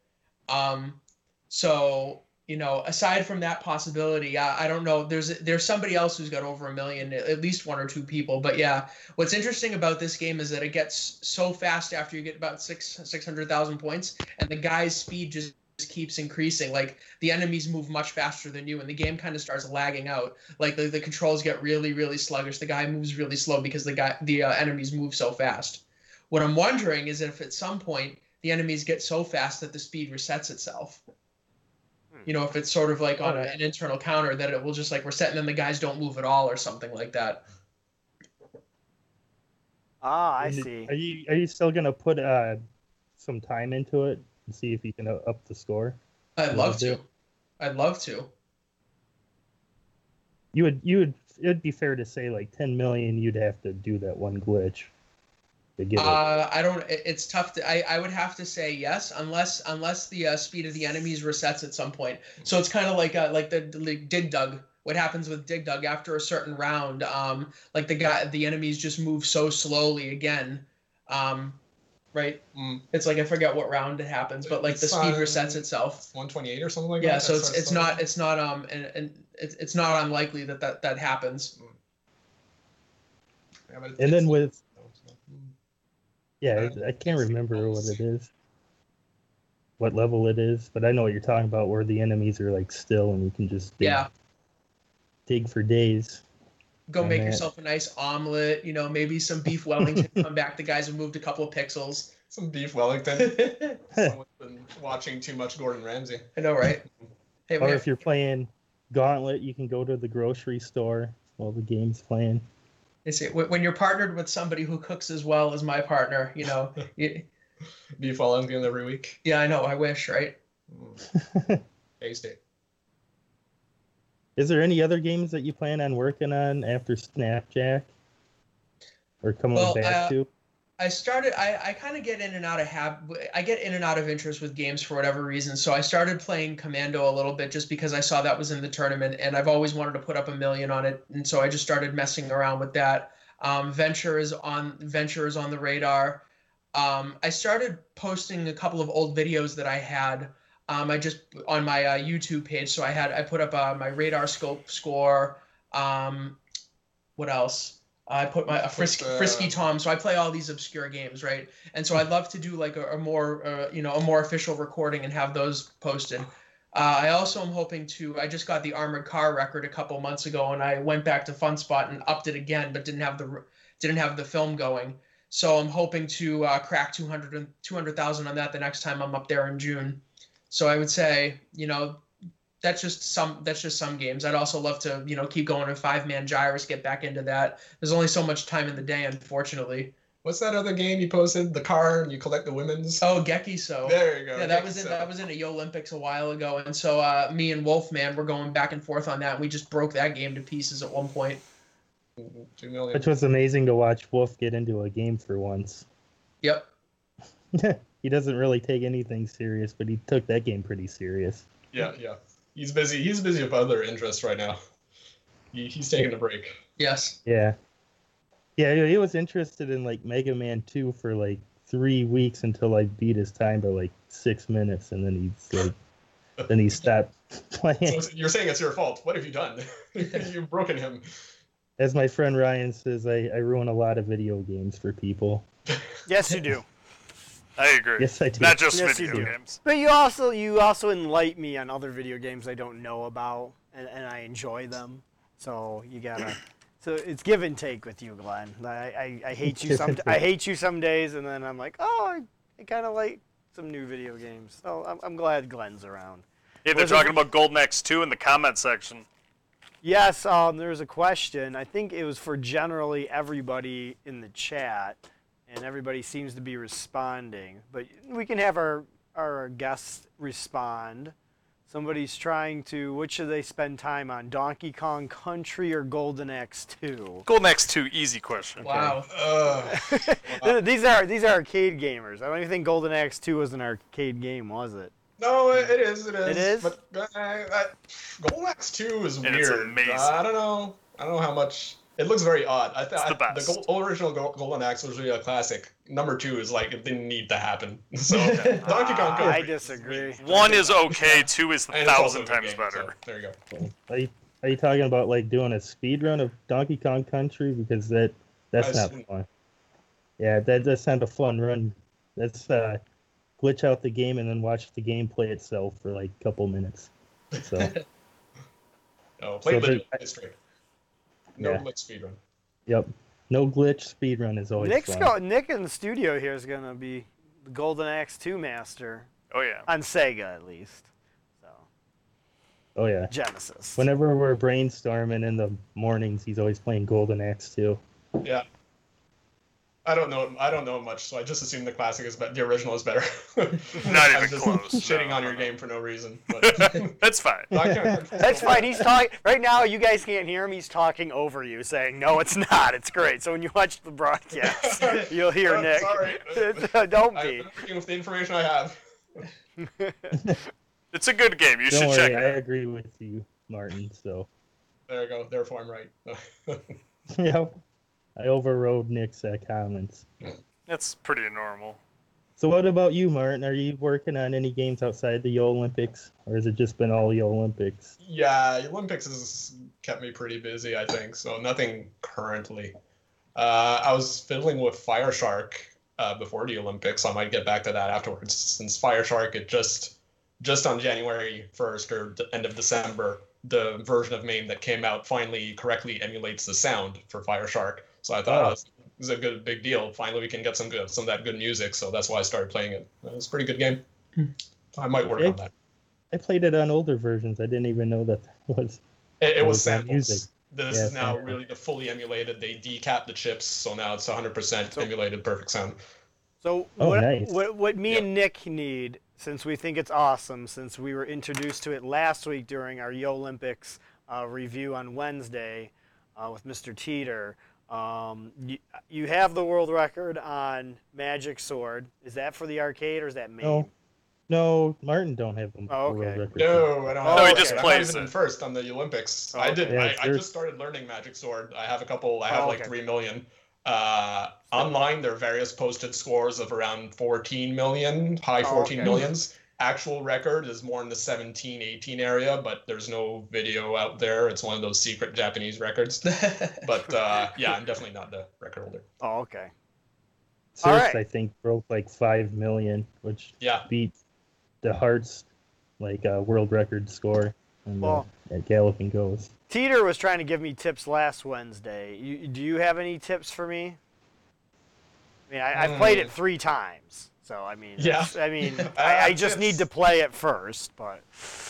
Um, so you know, aside from that possibility, I, I don't know. There's there's somebody else who's got over a million, at least one or two people. But yeah, what's interesting about this game is that it gets so fast after you get about six six hundred thousand points, and the guy's speed just keeps increasing. Like the enemies move much faster than you, and the game kind of starts lagging out. Like the, the controls get really really sluggish. The guy moves really slow because the guy the uh, enemies move so fast. What I'm wondering is if at some point the enemies get so fast that the speed resets itself. You know, if it's sort of like on a, an internal counter, that it will just like reset, and then the guys don't move at all, or something like that. Ah, I see. Are you are you still gonna put uh some time into it and see if you can up the score? I'd love to. I'd love to. You would you would it'd be fair to say like 10 million you'd have to do that one glitch to get it. Uh, I don't. It's tough to. I, I would have to say yes, unless unless the uh, speed of the enemies resets at some point. So it's kind of like uh, like the, the Dig Dug. What happens with Dig Dug after a certain round? Um, like the guy, the enemies just move so slowly again. Um, right. Mm. It's like I forget what round it happens, but like the speed on resets itself. 128 or something like Yeah. that. Yeah, so it's it's to- not it's not um and, and it's it's not unlikely that that that happens. Yeah, and then with Mm. yeah, I can't remember what it is. What level it is, but I know what you're talking about where the enemies are like still and you can just dig, Yeah. dig for days. Go And make that- yourself a nice omelet. You know, maybe some beef Wellington. come back. The guys have moved a couple of pixels. Some beef Wellington. Someone's been watching too much Gordon Ramsay. I know, right? Hey, we Or have- if you're playing Gauntlet, you can go to the grocery store while the game's playing. They say when when you're partnered with somebody who cooks as well as my partner, you know, you, Beef Wellington every week. yeah, I know. I wish, right? Mm. Tasty. Is there any other games that you plan on working on after Snapjack? Or coming Well, back uh, to? I started. I, I kind of get in and out of hab. I get in and out of interest with games for whatever reason. So I started playing Commando a little bit just because I saw that was in the tournament, and I've always wanted to put up a million on it, and so I just started messing around with that. Um, Venture is on Venture is on the radar. Um, I started posting a couple of old videos that I had. Um, I just on my uh, YouTube page. So I had I put up uh, my radar scope score. Um, what else? I put my a frisky, frisky Tom. So I play all these obscure games, right? And so I'd love to do like a, a more, uh, you know, a more official recording and have those posted. Uh, I also am hoping to. I just got the armored car record a couple months ago, and I went back to FunSpot and upped it again, but didn't have the didn't have the film going. So I'm hoping to uh, crack 200 200,000 on that the next time I'm up there in June. So I would say, you know, that's just some that's just some games. I'd also love to, you know, keep going to five man Gyruss, get back into that. There's only so much time in the day, unfortunately. What's that other game you posted? The car and you collect the women's. Oh, Gekisou. There you go. Yeah, that was in that was in a Yo Olympics a while ago, and so uh, me and Wolfman were going back and forth on that. And we just broke that game to pieces at one point. Two million. Which was amazing to watch Wolf get into a game for once. Yep. he doesn't really take anything serious, but he took that game pretty serious. Yeah, yeah. He's busy. He's busy with other interests right now. He, he's taking a break. Yes. Yeah. Yeah, he he was interested in like Mega Man 2 for like three weeks until I beat his time by like six minutes, and then he's like, then he stopped playing. So you're saying it's your fault. What have you done? You've broken him. As my friend Ryan says, I, I ruin a lot of video games for people. Yes, you do. I agree. Yes, I do. Not just Yes, you video do. games. But you also you also enlighten me on other video games I don't know about, and, and I enjoy them. So you gotta. So it's give and take with you, Glenn. I, I, I hate you some I hate you some days, and then I'm like, oh, I, I kind of like some new video games. So I'm, I'm glad Glenn's around. Yeah, they're Was it- talking about Golden Axe 2 in the comment section. Yes, um, there's a question. I think it was for generally everybody in the chat, and everybody seems to be responding. But we can have our our guests respond. Somebody's trying to. What should they spend time on? Donkey Kong Country or Golden Axe 2? Golden Axe 2, easy question. Wow. Uh, these are these are arcade gamers. I don't even think Golden Axe 2 was an arcade game, was it? no, it, it is. It is. It is? But uh, uh, Golden Axe 2 is And weird. it's amazing. Uh, I don't know. I don't know how much. It looks very odd. I th- It's the I- best. the Gol- original Golden Axe was really a classic. Number two is like it didn't need to happen. So Donkey Kong Country. I disagree. One is okay, two is a And it's also thousand times game, better. so there you go. Are you, are you talking about like doing a speed run of Donkey Kong Country? Because that that's I not see. fun. Yeah, that that's not a fun run. That's uh, glitch out the game and then watch the game play itself for like a couple minutes. So No, play So the- history. No Yeah. glitch speedrun. yep, no glitch speed run is always Nick's fun. go, Nick in the studio here is gonna be the Golden Axe 2 master Oh yeah. on Sega at least. So Oh yeah. Genesis. Whenever we're brainstorming in the mornings, he's always playing Golden Axe 2. Yeah. I don't know. I don't know much, so I just assume the classic is better. The original is better. Not even just close, Shitting no, on your no. game for no reason. But That's fine. That's fine. He's talking right now. You guys can't hear him. He's talking over you, saying, "No, it's not. It's great." So when you watch the broadcast, you'll hear Oh, Nick. sorry. Don't I'm be. working with the information I have. It's a good game. You Don't should worry, check I it. out. agree with you, Martin. So There you go. Therefore, I'm right. yeah, I overrode Nick's uh, comments. That's pretty normal. So what about you, Martin? Are you working on any games outside the Yo Olympics, or has it just been all Yo Olympics? yeah, Olympics has kept me pretty busy. I think so. Nothing currently. Uh, I was fiddling with Fire Shark uh, before the Olympics. I might get back to that afterwards. Since Fire Shark, it just just on January 1st or d- end of December, the version of MAME that came out finally correctly emulates the sound for Fire Shark. So I thought Oh. oh, this is a good big deal. Finally, we can get some good some of that good music. So that's why I started playing it. It's a pretty good game. I might work Yeah. on that. I played it on older versions. I didn't even know that that was. It, it It was was samples. music. This Yeah, is now samples. really the fully emulated. They decap the chips, so now it's 100% emulated perfect sound. So Oh, what, nice. what what me Yep. and Nick need, since we think it's awesome, since we were introduced to it last week during our Yo Olympics uh, review on Wednesday uh, with Mr. Teeter. Um, you, you have the world record on Magic Sword. Is that for the arcade or is that main? No, no, Martin don't have them. Oh, the world okay. record. No, I don't. Oh, have he it. just I'm not plays even it. first on the Olympics. Oh, I did. Yeah, I, I just started learning Magic Sword. I have a couple. I have Oh, like okay. three million. Uh, online, there are various posted scores of around 14 million, high Oh, 14 okay. millions. Actual record is more in the 17, 18 area, but there's no video out there. It's one of those secret Japanese records. But uh, yeah, I'm definitely not the record holder. Oh, okay. Surf, All right. I think, broke like five million, which Yeah. beat the Hearts like uh, world record score and Well- at Galloping Ghost. Teeter was trying to give me tips last Wednesday. You, do you have any tips for me? I mean, I, I've played it Hmm. three times, so I mean, Yeah. I mean, I, I just need to play it first. But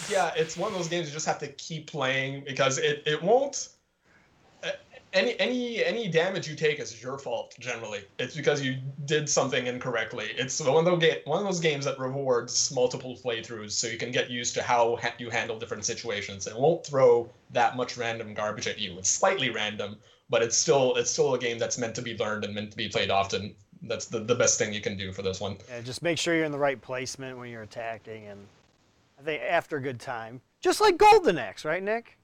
Yeah, it's one of those games you just have to keep playing because it, it won't. uh, Any any any damage you take is your fault generally. It's because you did something incorrectly. It's one of those one of those games that rewards multiple playthroughs, so you can get used to how ha- you handle different situations. It won't throw that much random garbage at you. It's slightly random, but it's still it's still a game that's meant to be learned and meant to be played often. That's the, the best thing you can do for this one. yeah, just make sure you're in the right placement when you're attacking, and I think after a good time, just like Golden Axe, right, Nick?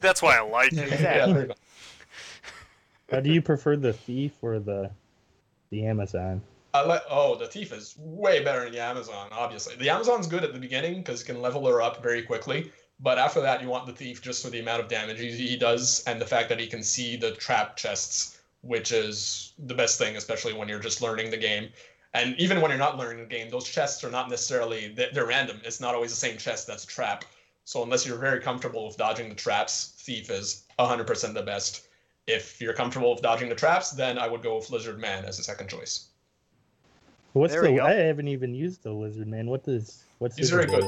That's why I like it. Exactly. Yeah, there you go. Uh, do you prefer the Thief or the the Amazon? I let, oh, the thief is way better than the Amazon, obviously. The Amazon's good at the beginning because you can level her up very quickly. But after that, you want the thief just for the amount of damage he, he does and the fact that he can see the trap chests, which is the best thing, especially when you're just learning the game. And even when you're not learning the game, those chests are not necessarily, they're, they're random. It's not always the same chest that's a trap. So unless you're very comfortable with dodging the traps, thief is 100% the best. If you're comfortable with dodging the traps, then I would go with Lizard Man as a second choice. What's There the? I haven't even used the Lizard Man. What does? What's He's his very good.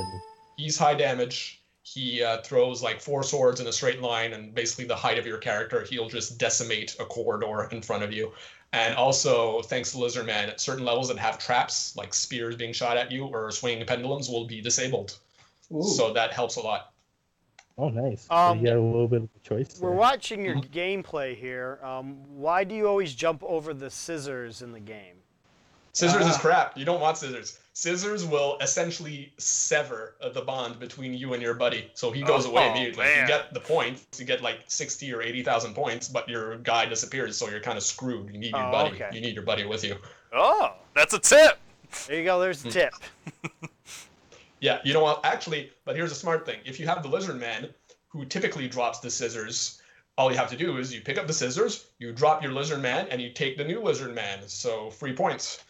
he's high damage. He uh, throws like four swords in a straight line, and basically the height of your character, he'll just decimate a corridor in front of you. And also, thanks to Lizard Man, at certain levels that have traps, like spears being shot at you or swinging pendulums, will be disabled. So that helps a lot. Oh, nice. Um, so you got a little bit of a choice. We're there. watching your gameplay here. Um, why do you always jump over the scissors in the game? Scissors is Ah. crap. You don't want scissors. Scissors will essentially sever uh, the bond between you and your buddy. So he goes away Oh, immediately. man. You get the points. You get like sixty or eighty thousand points, but your guy disappears. So you're kind of screwed. You need your Oh, buddy. okay. You need your buddy with you. Oh, that's a tip. There you go. There's a tip. Yeah, you know what? Actually, but here's a smart thing. If you have the lizard man, who typically drops the scissors, all you have to do is you pick up the scissors, you drop your lizard man, and you take the new lizard man. So free points.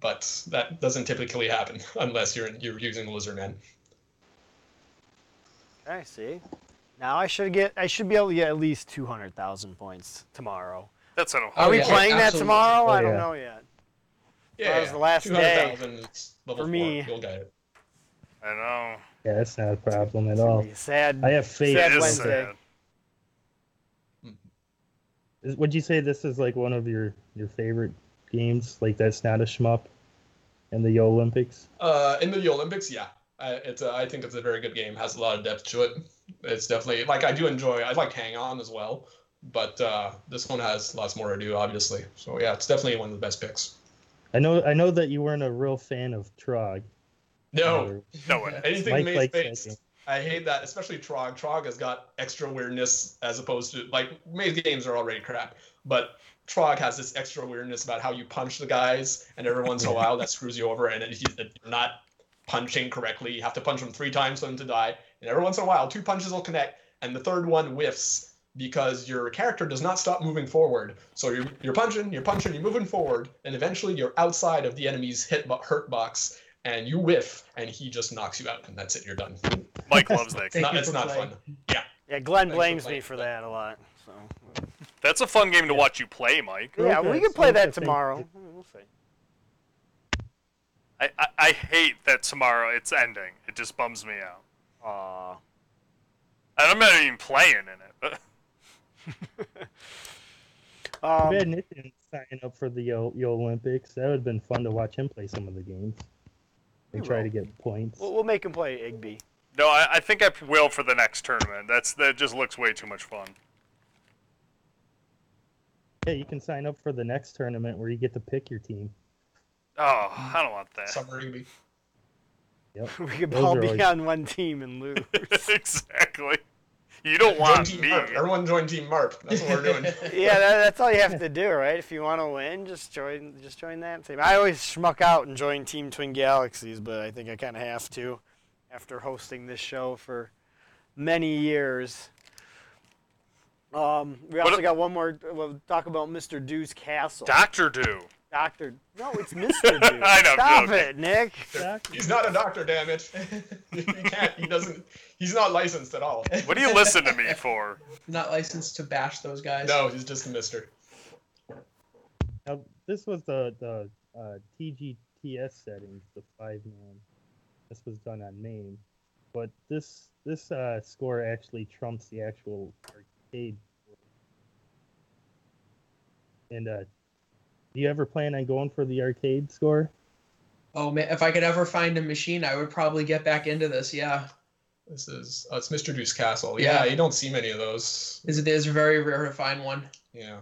But that doesn't typically happen unless you're you're using the lizard man. I see. Now I should get. I should be able to get at least two hundred thousand points tomorrow. That's an Are we yeah, playing that tomorrow? Oh, I don't yeah. know yet. Yeah, that was the last day 200,000 is level for four. me. You'll get it. I know. Yeah, that's not a problem at all. Sad. I have faith. Sad It is Wednesday. sad. Would you say this is like one of your your favorite games? Like that's not a shmup, in the Olympics. Uh, in the Olympics, yeah, I, it's a, I think it's a very good game. Has a lot of depth to it. It's definitely like I do enjoy. I like Hang On as well, but uh, this one has lots more to do, obviously. So yeah, it's definitely one of the best picks. I know I know that you weren't a real fan of Trog. No, No way. anything Mike maze likes based. I hate that, especially Trog. Trog has got extra weirdness as opposed to like maze games are already crap, but Trog has this extra weirdness about how you punch the guys, and every once in a while that screws you over, and if you- if you're not punching correctly, you have to punch them three times for them to die, and every once in a while two punches will connect, and the third one whiffs because your character does not stop moving forward. So you're you're punching, you're punching, you're moving forward, and eventually you're outside of the enemy's hit bo- hurt box, and you whiff, and he just knocks you out, and that's it. You're done. Mike loves that It's not, you it's not fun. Yeah. Yeah, Glenn Thanks for blames me for that a lot. So That's a fun game to watch you play, Mike. yeah, Okay, we can play that tomorrow. We'll see. I, I, I hate that tomorrow it's ending. It just bums me out. Aw. And I'm not even playing in it. But Too Um, bad Nick didn't sign up for the O- the Olympics. That would have been fun to watch him play some of the games. And try will. to get points. we'll, we'll make him play Igby. no, I, I think I will for the next tournament. That's that just looks way too much fun. Yeah, you can sign up for the next tournament where you get to pick your team. Oh, I don't want that. Summer Igby. Yep. We could Those all are be always- on one team and lose. exactly. You don't Join want Team me. Marp. Everyone join Team Marp. That's what we're doing. yeah, that, that's all you have to do, right? If you want to win, just join, just join that team. I always schmuck out and join Team Twin Galaxies, but I think I kind of have to, after hosting this show for many years. Um, we also a- got one more. We'll talk about Mr. Do's Castle. Doctor Do. Doctor. No, it's Mr. Do. I know, Stop joking. it, Nick. He's not a doctor, damn it. he can't. He doesn't. He's not licensed at all. What do you listen to me for? Not licensed to bash those guys. No, he's just a Mister. Now, this was the the uh, TGTS settings, the five man. This was done on MAME, but this this uh, score actually trumps the actual arcade. And uh, do you ever plan on going for the arcade score? Oh man, if I could ever find a machine, I would probably get back into this. Yeah, This is uh, it's Mr. Do's Castle. Yeah, Yeah. you don't see many of those. is it is very rare to find one. Yeah.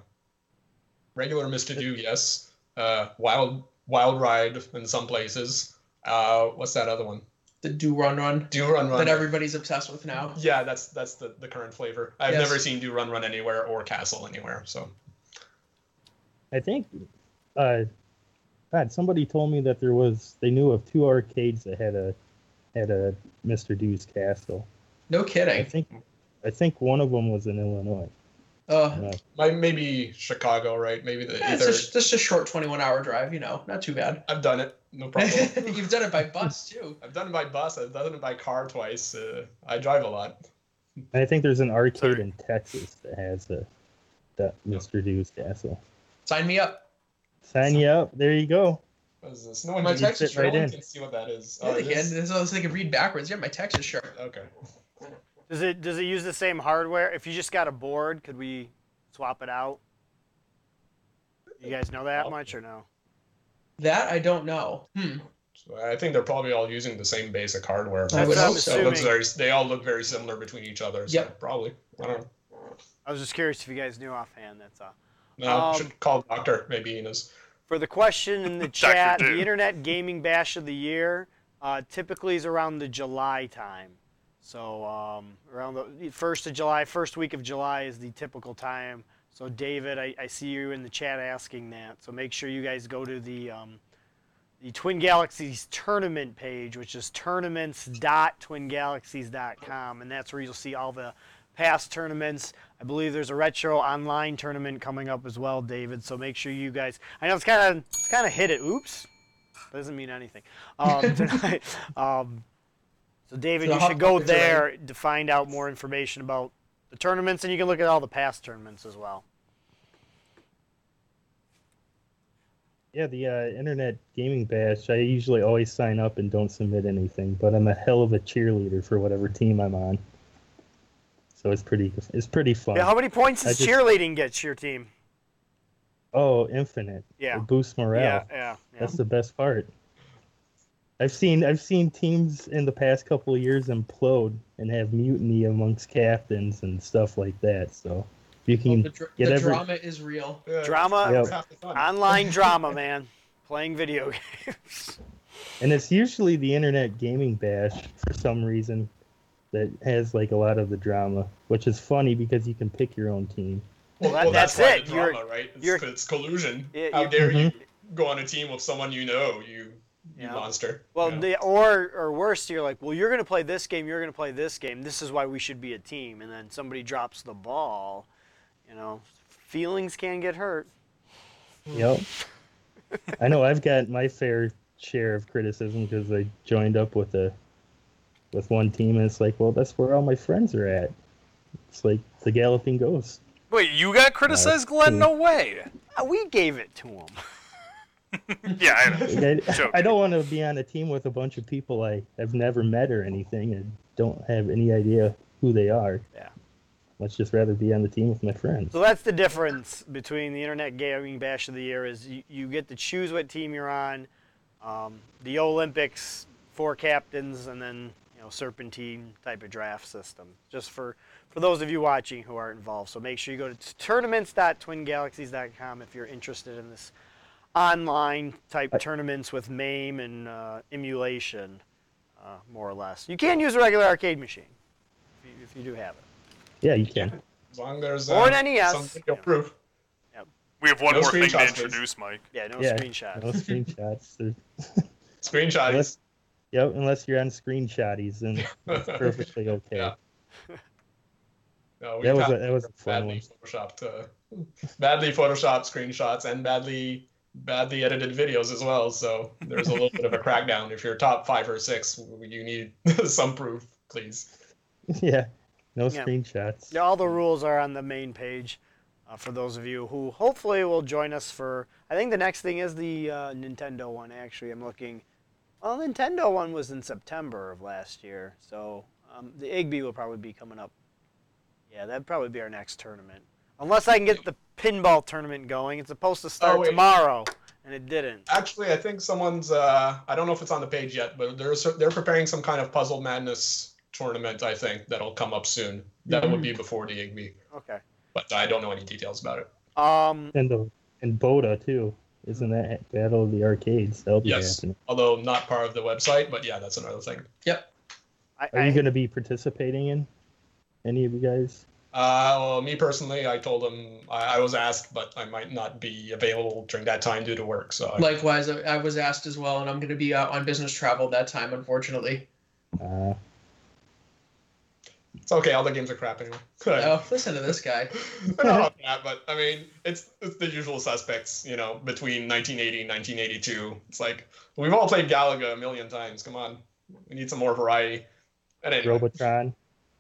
Regular Mr. Do, yes. Uh, Wild Wild Ride in some places. Uh, what's that other one? The Do Run Run Do Run Run. that everybody's obsessed with now. Yeah, that's that's the, the current flavor. I've Yes. never seen Do Run Run anywhere or Castle anywhere. So I think, uh, God, somebody told me that there was they knew of two arcades that had a had a Mr. Do's Castle. No kidding. I kidding. think I think one of them was in Illinois. Uh, Uh, my, maybe Chicago, right? Maybe the yeah, it's either. just, just a short 21 hour drive, you know, not too bad. I've done it. No problem. You've done it by bus too. I've done it by bus. I've done it by car twice. Uh, I drive a lot. I think there's an arcade Sorry. in Texas that has the that Mr. Do's Castle. Sign me up. Sign you up. There you go. What is this? No one, My can, text is no right one in. can see what that is. Yeah, Oh, they it can. is? This so they can read backwards. Yeah, my text is sharp. Okay. Does it does it use the same hardware? If you just got a board, could we swap it out? You guys know that much or no? That I don't know. Hmm. So I think they're probably all using the same basic hardware. I would That's what I'm hope so. Looks assuming. very. They all look very similar between each other. So Yep. Probably. I don't know. I was just curious if you guys knew offhand. That's all. No, Um, should call doctor. Maybe Enos. For the question in the chat, Doom. the Internet Gaming Bash of the Year uh, typically is around the July time. So um, around the first of July, first week of July is the typical time. So David, I, I see you in the chat asking that. So make sure you guys go to the um, the Twin Galaxies tournament page, which is tournaments.twingalaxies.com, and that's where you'll see all the past tournaments. I believe there's a retro online tournament coming up as well, David. So make sure you guys. I know it's kind of it's kind of hit it. Oops, that doesn't mean anything. Um, tonight. um, so David, So you should go there to find out more information about the tournaments, and you can look at all the past tournaments as well. Yeah, the uh, Internet Gaming Bash. I usually always sign up and don't submit anything, but I'm a hell of a cheerleader for whatever team I'm on. So it's pretty, it's pretty fun. Yeah, how many points does just- cheerleading get to your team? Oh, infinite. Yeah. It boosts morale. Yeah, yeah, yeah. That's the best part. I've seen I've seen teams in the past couple of years implode and have mutiny amongst captains and stuff like that. So you can oh, the dr- get the every drama is real. Drama, Yep. Half the fun. online drama, man. Playing video games. and it's usually the internet gaming bash for some reason that has like a lot of the drama, which is funny because you can pick your own team. Well, That- well, that's that's, it. the You're- right? It's, you're- it's collusion. Yeah, How dare you Mhm. go on a team with someone you know, you, you Yeah. monster. Well, Yeah. the, or or worse, you're like, well, you're gonna play this game, you're gonna play this game. This is why we should be a team. And then somebody drops the ball. You know, feelings can get hurt. Yep. I know I've got my fair share of criticism because I joined up with a with one team and it's like, well, that's where all my friends are at. It's like the Galloping Ghost. Wait, you got criticized, Glenn? No way. Uh, We gave it to him. Yeah, I know. Like, I, I don't want to be on a team with a bunch of people I have never met or anything and don't have any idea who they are. Yeah. Let's just rather be on the team with my friends. So that's the difference between the Internet Gaming Bash of the Year is you, you get to choose what team you're on. Um, the Olympics, four captains, and then you know serpentine type of draft system. Just for for those of you watching who are involved. So make sure you go to tournaments.twingalaxies.com if you're interested in this online type tournaments with MAME and uh, emulation, uh, more or less. You can use a regular arcade machine if you, if you do have it. Yeah, you can. As long as there's Or uh, an NES. some video proof. We have one No more thing to screenshots, please. introduce, Mike. Yeah, no yeah, screenshots. No screenshots. There's- Screenshot. Unless, yep, unless you're on screenshotties, then it's perfectly okay. Yeah. No, we That was a, that was a fun badly one. photoshopped, uh, badly photoshopped screenshots and badly badly edited videos as well. So there's a little bit of a crackdown. If you're top five or six, you need some proof, please. Yeah, no Yeah. screenshots. Yeah, all the rules are on the main page uh, for those of you who hopefully will join us for. I think the next thing is the uh, Nintendo one. Actually, I'm looking. Well, Nintendo one was in September of last year, so um, the Igby will probably be coming up. Yeah, that'd probably be our next tournament, unless I can get the pinball tournament going. It's supposed to start Oh, tomorrow, and it didn't. Actually, I think someone's. Uh, I don't know if it's on the page yet, but they're they're preparing some kind of Puzzle Madness tournament. I think that'll come up soon. That would be before the Igby, Okay. but I don't know any details about it. Um, And the and Boda too. Isn't that Battle of the Arcades? That'll Yes, happening. although not part of the website, but yeah, that's another thing. Yep. I, Are I, you going to be participating in any of you guys? Uh, well, me personally, I told them I, I was asked, but I might not be available during that time due to work. So I, Likewise, I I was asked as well, and I'm going to be uh, on business travel that time, unfortunately. Uh, it's okay. All the games are crap anyway. Oh, listen to this guy. Not all crap, but I mean, it's it's the usual suspects. You know, between 1980 and 1982, it's like we've all played Galaga a million times. Come on, we need some more variety. And anyway, Robotron.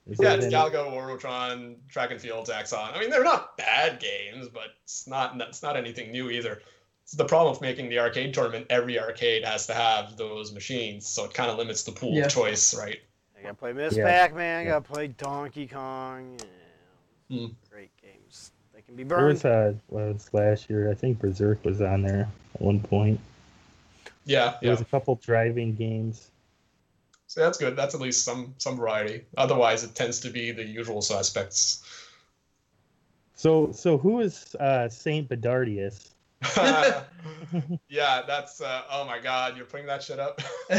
Is yeah, it's in it? Galaga, Warotron, Track and Field, Zaxxon. I mean, they're not bad games, but it's not it's not anything new either. It's the problem of making the arcade tournament. Every arcade has to have those machines, so it kind of limits the pool Yeah. of choice, right? I gotta play Miss Yeah. Pac-Man. Yeah. gotta play Donkey Kong. Yeah. Hmm. Great games. They can be There burned. was uh, well, was last year. I think Berserk was on there at one point. Yeah, There yeah. was a couple driving games. So that's good. That's at least some some variety. Otherwise, it tends to be the usual suspects. So so who is uh, Saint Bedardius? yeah, that's uh, oh my god, you're putting that shit up.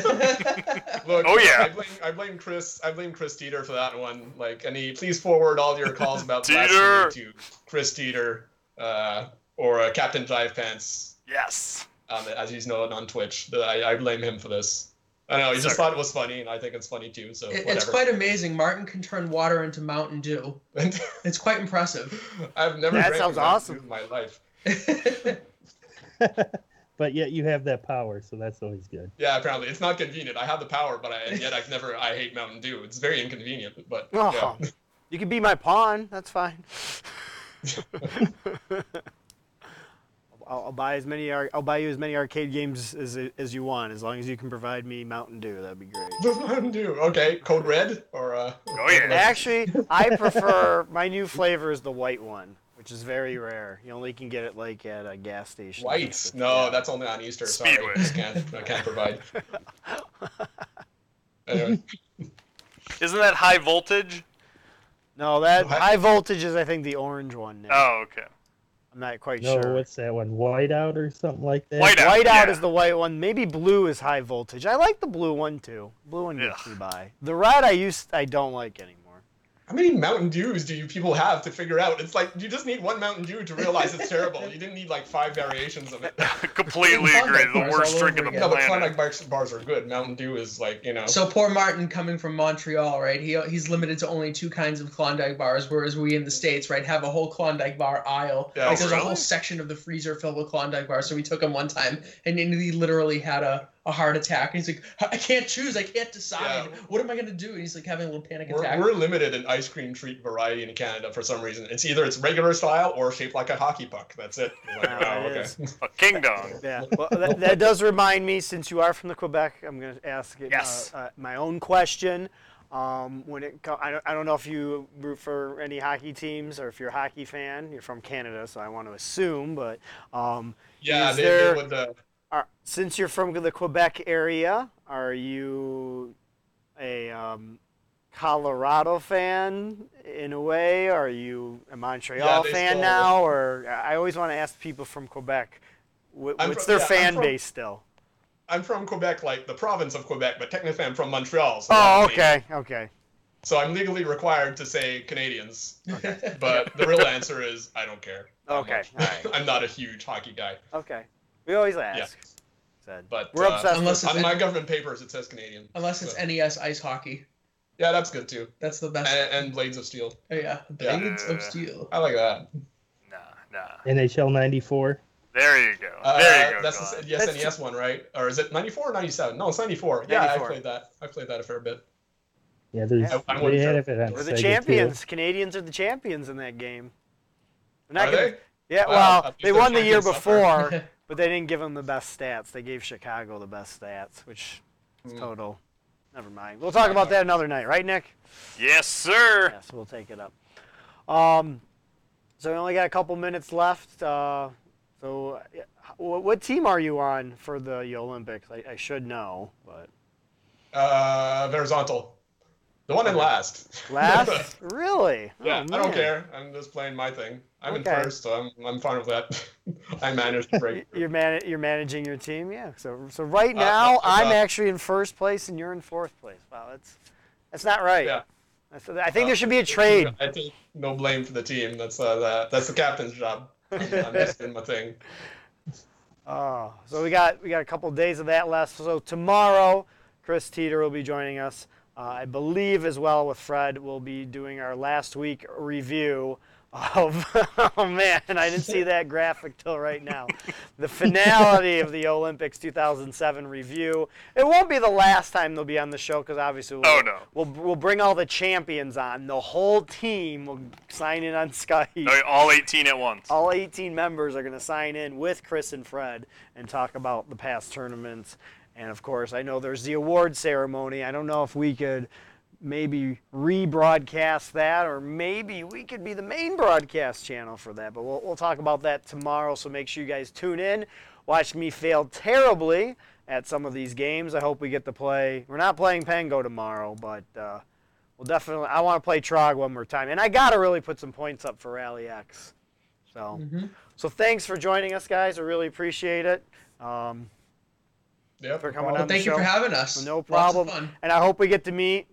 Look, Oh, yeah. I blame I blame Chris I blame Chris Teeter for that one. Like, any please forward all your calls about Teeter! blasphemy to Chris Teeter uh, or uh, Captain Jive Pants, Yes. um, as he's known on Twitch. I, I blame him for this. I know he just thought it was funny, and I think it's funny too. So It- whatever. it's quite amazing. Martin can turn water into Mountain Dew. It's quite impressive. I've never That drank sounds Mountain awesome. Dew in my life. but yet you have that power, so that's always good. Yeah, apparently it's not convenient. I have the power, but I, and yet I've never. I hate Mountain Dew. It's very inconvenient, but Oh, yeah. you can be my pawn. That's fine. I'll, I'll buy as many. I'll buy you as many arcade games as as you want, as long as you can provide me Mountain Dew. That'd be great. Mountain Dew. Okay, Code Red or uh. Oh yeah. Actually, I prefer my new flavor is the white one, which is very rare. You only can get it like at a gas station. White. No, that's only on Easter. Sorry, I can't. I can't provide. Anyway, Isn't that high voltage? No, that What? high voltage is I think the orange one. Nick. Oh, okay. I'm not quite sure. No, sure. what's that one? Whiteout or something like that? Whiteout. Whiteout yeah. is the white one. Maybe blue is high voltage. I like the blue one too. Blue one gets Ugh. me by. The red I used I don't like anymore. How many Mountain Dews do you people have to figure out? It's like you just need one Mountain Dew to realize it's terrible. You didn't need like five variations of it. Completely Klondike agree. The worst drink on over the again. No, but planet. Klondike bars, bars are good. Mountain Dew is like you know. So poor Martin coming from Montreal, right? He he's limited to only two kinds of Klondike bars, whereas we in the states, right, have a whole Klondike bar aisle. Yeah. like there's a oh, whole section of the freezer filled with Klondike bars. So we took him one time, and he literally had a, a heart attack. And he's like, I can't choose, I can't decide. Yeah. What am I gonna do? And he's like having a little panic We're, attack. we're limited in ice cream treat variety in Canada for some reason. It's either it's regular style or shaped like a hockey puck. That's it. We're like, Yeah, wow, it okay. is. A king dong. Yeah. Well, that, that does remind me, since you are from the Quebec, I'm going to ask it, Yes. uh, uh, my own question. Um, when it co- I, don't, I don't know if you root for any hockey teams or if you're a hockey fan. You're from Canada, so I want to assume. But um, Yeah, Is they, there- they would. Uh, are, since you're from the Quebec area, are you a um, Colorado fan in a way? Are you a Montreal they fan still- now? Or I always want to ask people from Quebec, wh- what's from- their yeah, fan from- base still? I'm from Quebec, like the province of Quebec, but technically I'm from Montreal. So Oh, Canadian. okay, okay. So I'm legally required to say Canadians, but the real answer is I don't care. Okay. I'm not a huge hockey guy, Okay. We always ask. Said. but We're uh, obsessed Unless it's on my N- government papers it says Canadian. Unless it's So- NES ice hockey. Yeah, that's good too. That's the best. And, and Blades of Steel. oh, yeah, Yeah. Blades of Steel. I like that. Nah, nah. NHL '94. There you go. Uh, there you go. That's Glenn. the yes That's NES one, right? Or is it 94 or 97? No, it's 94. Yeah, 94. I played that. I played that a fair bit. Yeah, there's Yeah. I- I they wouldn't had it We're the Sega, too. champions. Canadians are the champions in that game. We're not Are gonna- they? Yeah, Wow, well, at they won the year before, but they didn't give them the best stats. They gave Chicago the best stats, which is Hmm. total. Never mind. We'll talk about that another night, right, Nick? Yes, sir. Yes, we'll take it up. Um, so we only got a couple minutes left. Uh, so, what, what team are you on for the Olympics? I, I should know, but Uh, Verizontal. The one in last. last, really? yeah, Oh, I don't care. I'm just playing my thing. I'm Okay. in first, so I'm, I'm fine with that. I managed to break. You're man- you're managing your team, yeah. So so right Uh, now uh, I'm uh, actually in first place and you're in fourth place. Wow, that's that's not right. Yeah. That's, I think Uh, there should be a trade. I take no blame for the team. That's uh, that, that's the captain's job. I'm, just doing my thing. Oh, so we got we got a couple days of that left. So tomorrow, Chris Teeter will be joining us. Uh, I believe as well with Fred, we'll be doing our last week review of. oh man, I didn't see that graphic till right now. The finality of the Olympics 2007 review. It won't be the last time they'll be on the show because obviously we'll, Oh, no. we'll we'll bring all the champions on. The whole team will sign in on Skype. No, all 18 at once. All 18 members are going to sign in with Chris and Fred and talk about the past tournaments. And of course, I know there's the award ceremony. I don't know if we could maybe rebroadcast that or maybe we could be the main broadcast channel for that. But we'll, we'll talk about that tomorrow. So make sure you guys tune in. Watch me fail terribly at some of these games. I hope we get to play. We're not playing Pengo tomorrow, but. Uh, Well, definitely. I want to play Trog one more time, and I gotta really put some points up for Rally X. So, so thanks for joining us, guys. I really appreciate it. Um, Yep. for coming well, on the Thank you show. for having us. No Lots of problem. fun. And I hope we get to meet.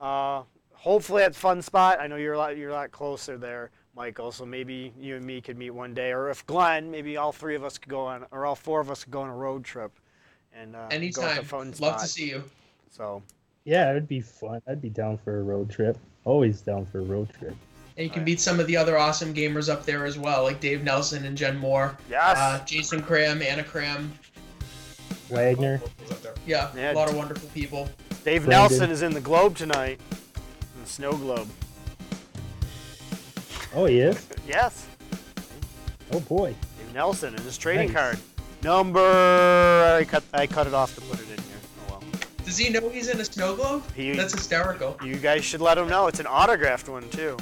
Uh, hopefully at Fun Spot. I know you're a lot you're a lot closer there, Michael. So maybe you and me could meet one day, or if Glenn, maybe all three of us could go on, or all four of us could go on a road trip, and uh, go Anytime. to Fun Love Spot. to see you. So Yeah, it'd be fun. I'd be down for a road trip. Always down for a road trip. And you can meet some of the other awesome gamers up there as well, like Dave Nelson and Jen Moore. yes, Uh, Jason Cram, Anna Cram. Wagner. was up there. Yeah, Yeah. a lot of wonderful people. Dave Brandon. Nelson is in the Globe tonight, in the Snow Globe. Oh, he is. Yes. Oh boy. Dave Nelson and his trading Nice. card. Number. I cut. I cut it off to put it in here. Oh well. Does he know he's in a snow globe? He- That's hysterical. You guys should let him know. It's an autographed one too.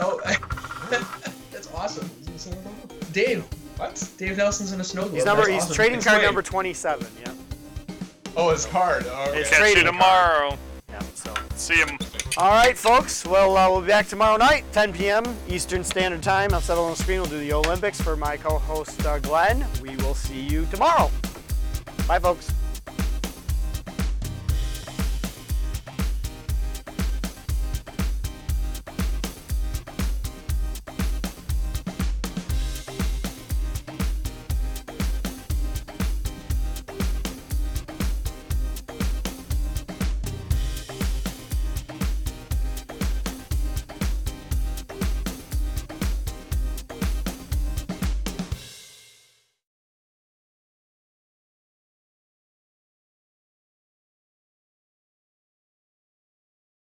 Oh, that's awesome. Dave, What? Dave Nelson's in a snow globe. He's number. That's He's awesome. trading It's card great. number 27. Yeah. Oh, his card. Oh, It's okay. Catch you trading tomorrow. Yeah. So. See him. All right, folks. Well, uh, we'll be back tomorrow night, 10 p.m. Eastern Standard Time. I'll settle on the screen. We'll do the Olympics for my co-host uh, Glenn. We will see you tomorrow. Bye, folks.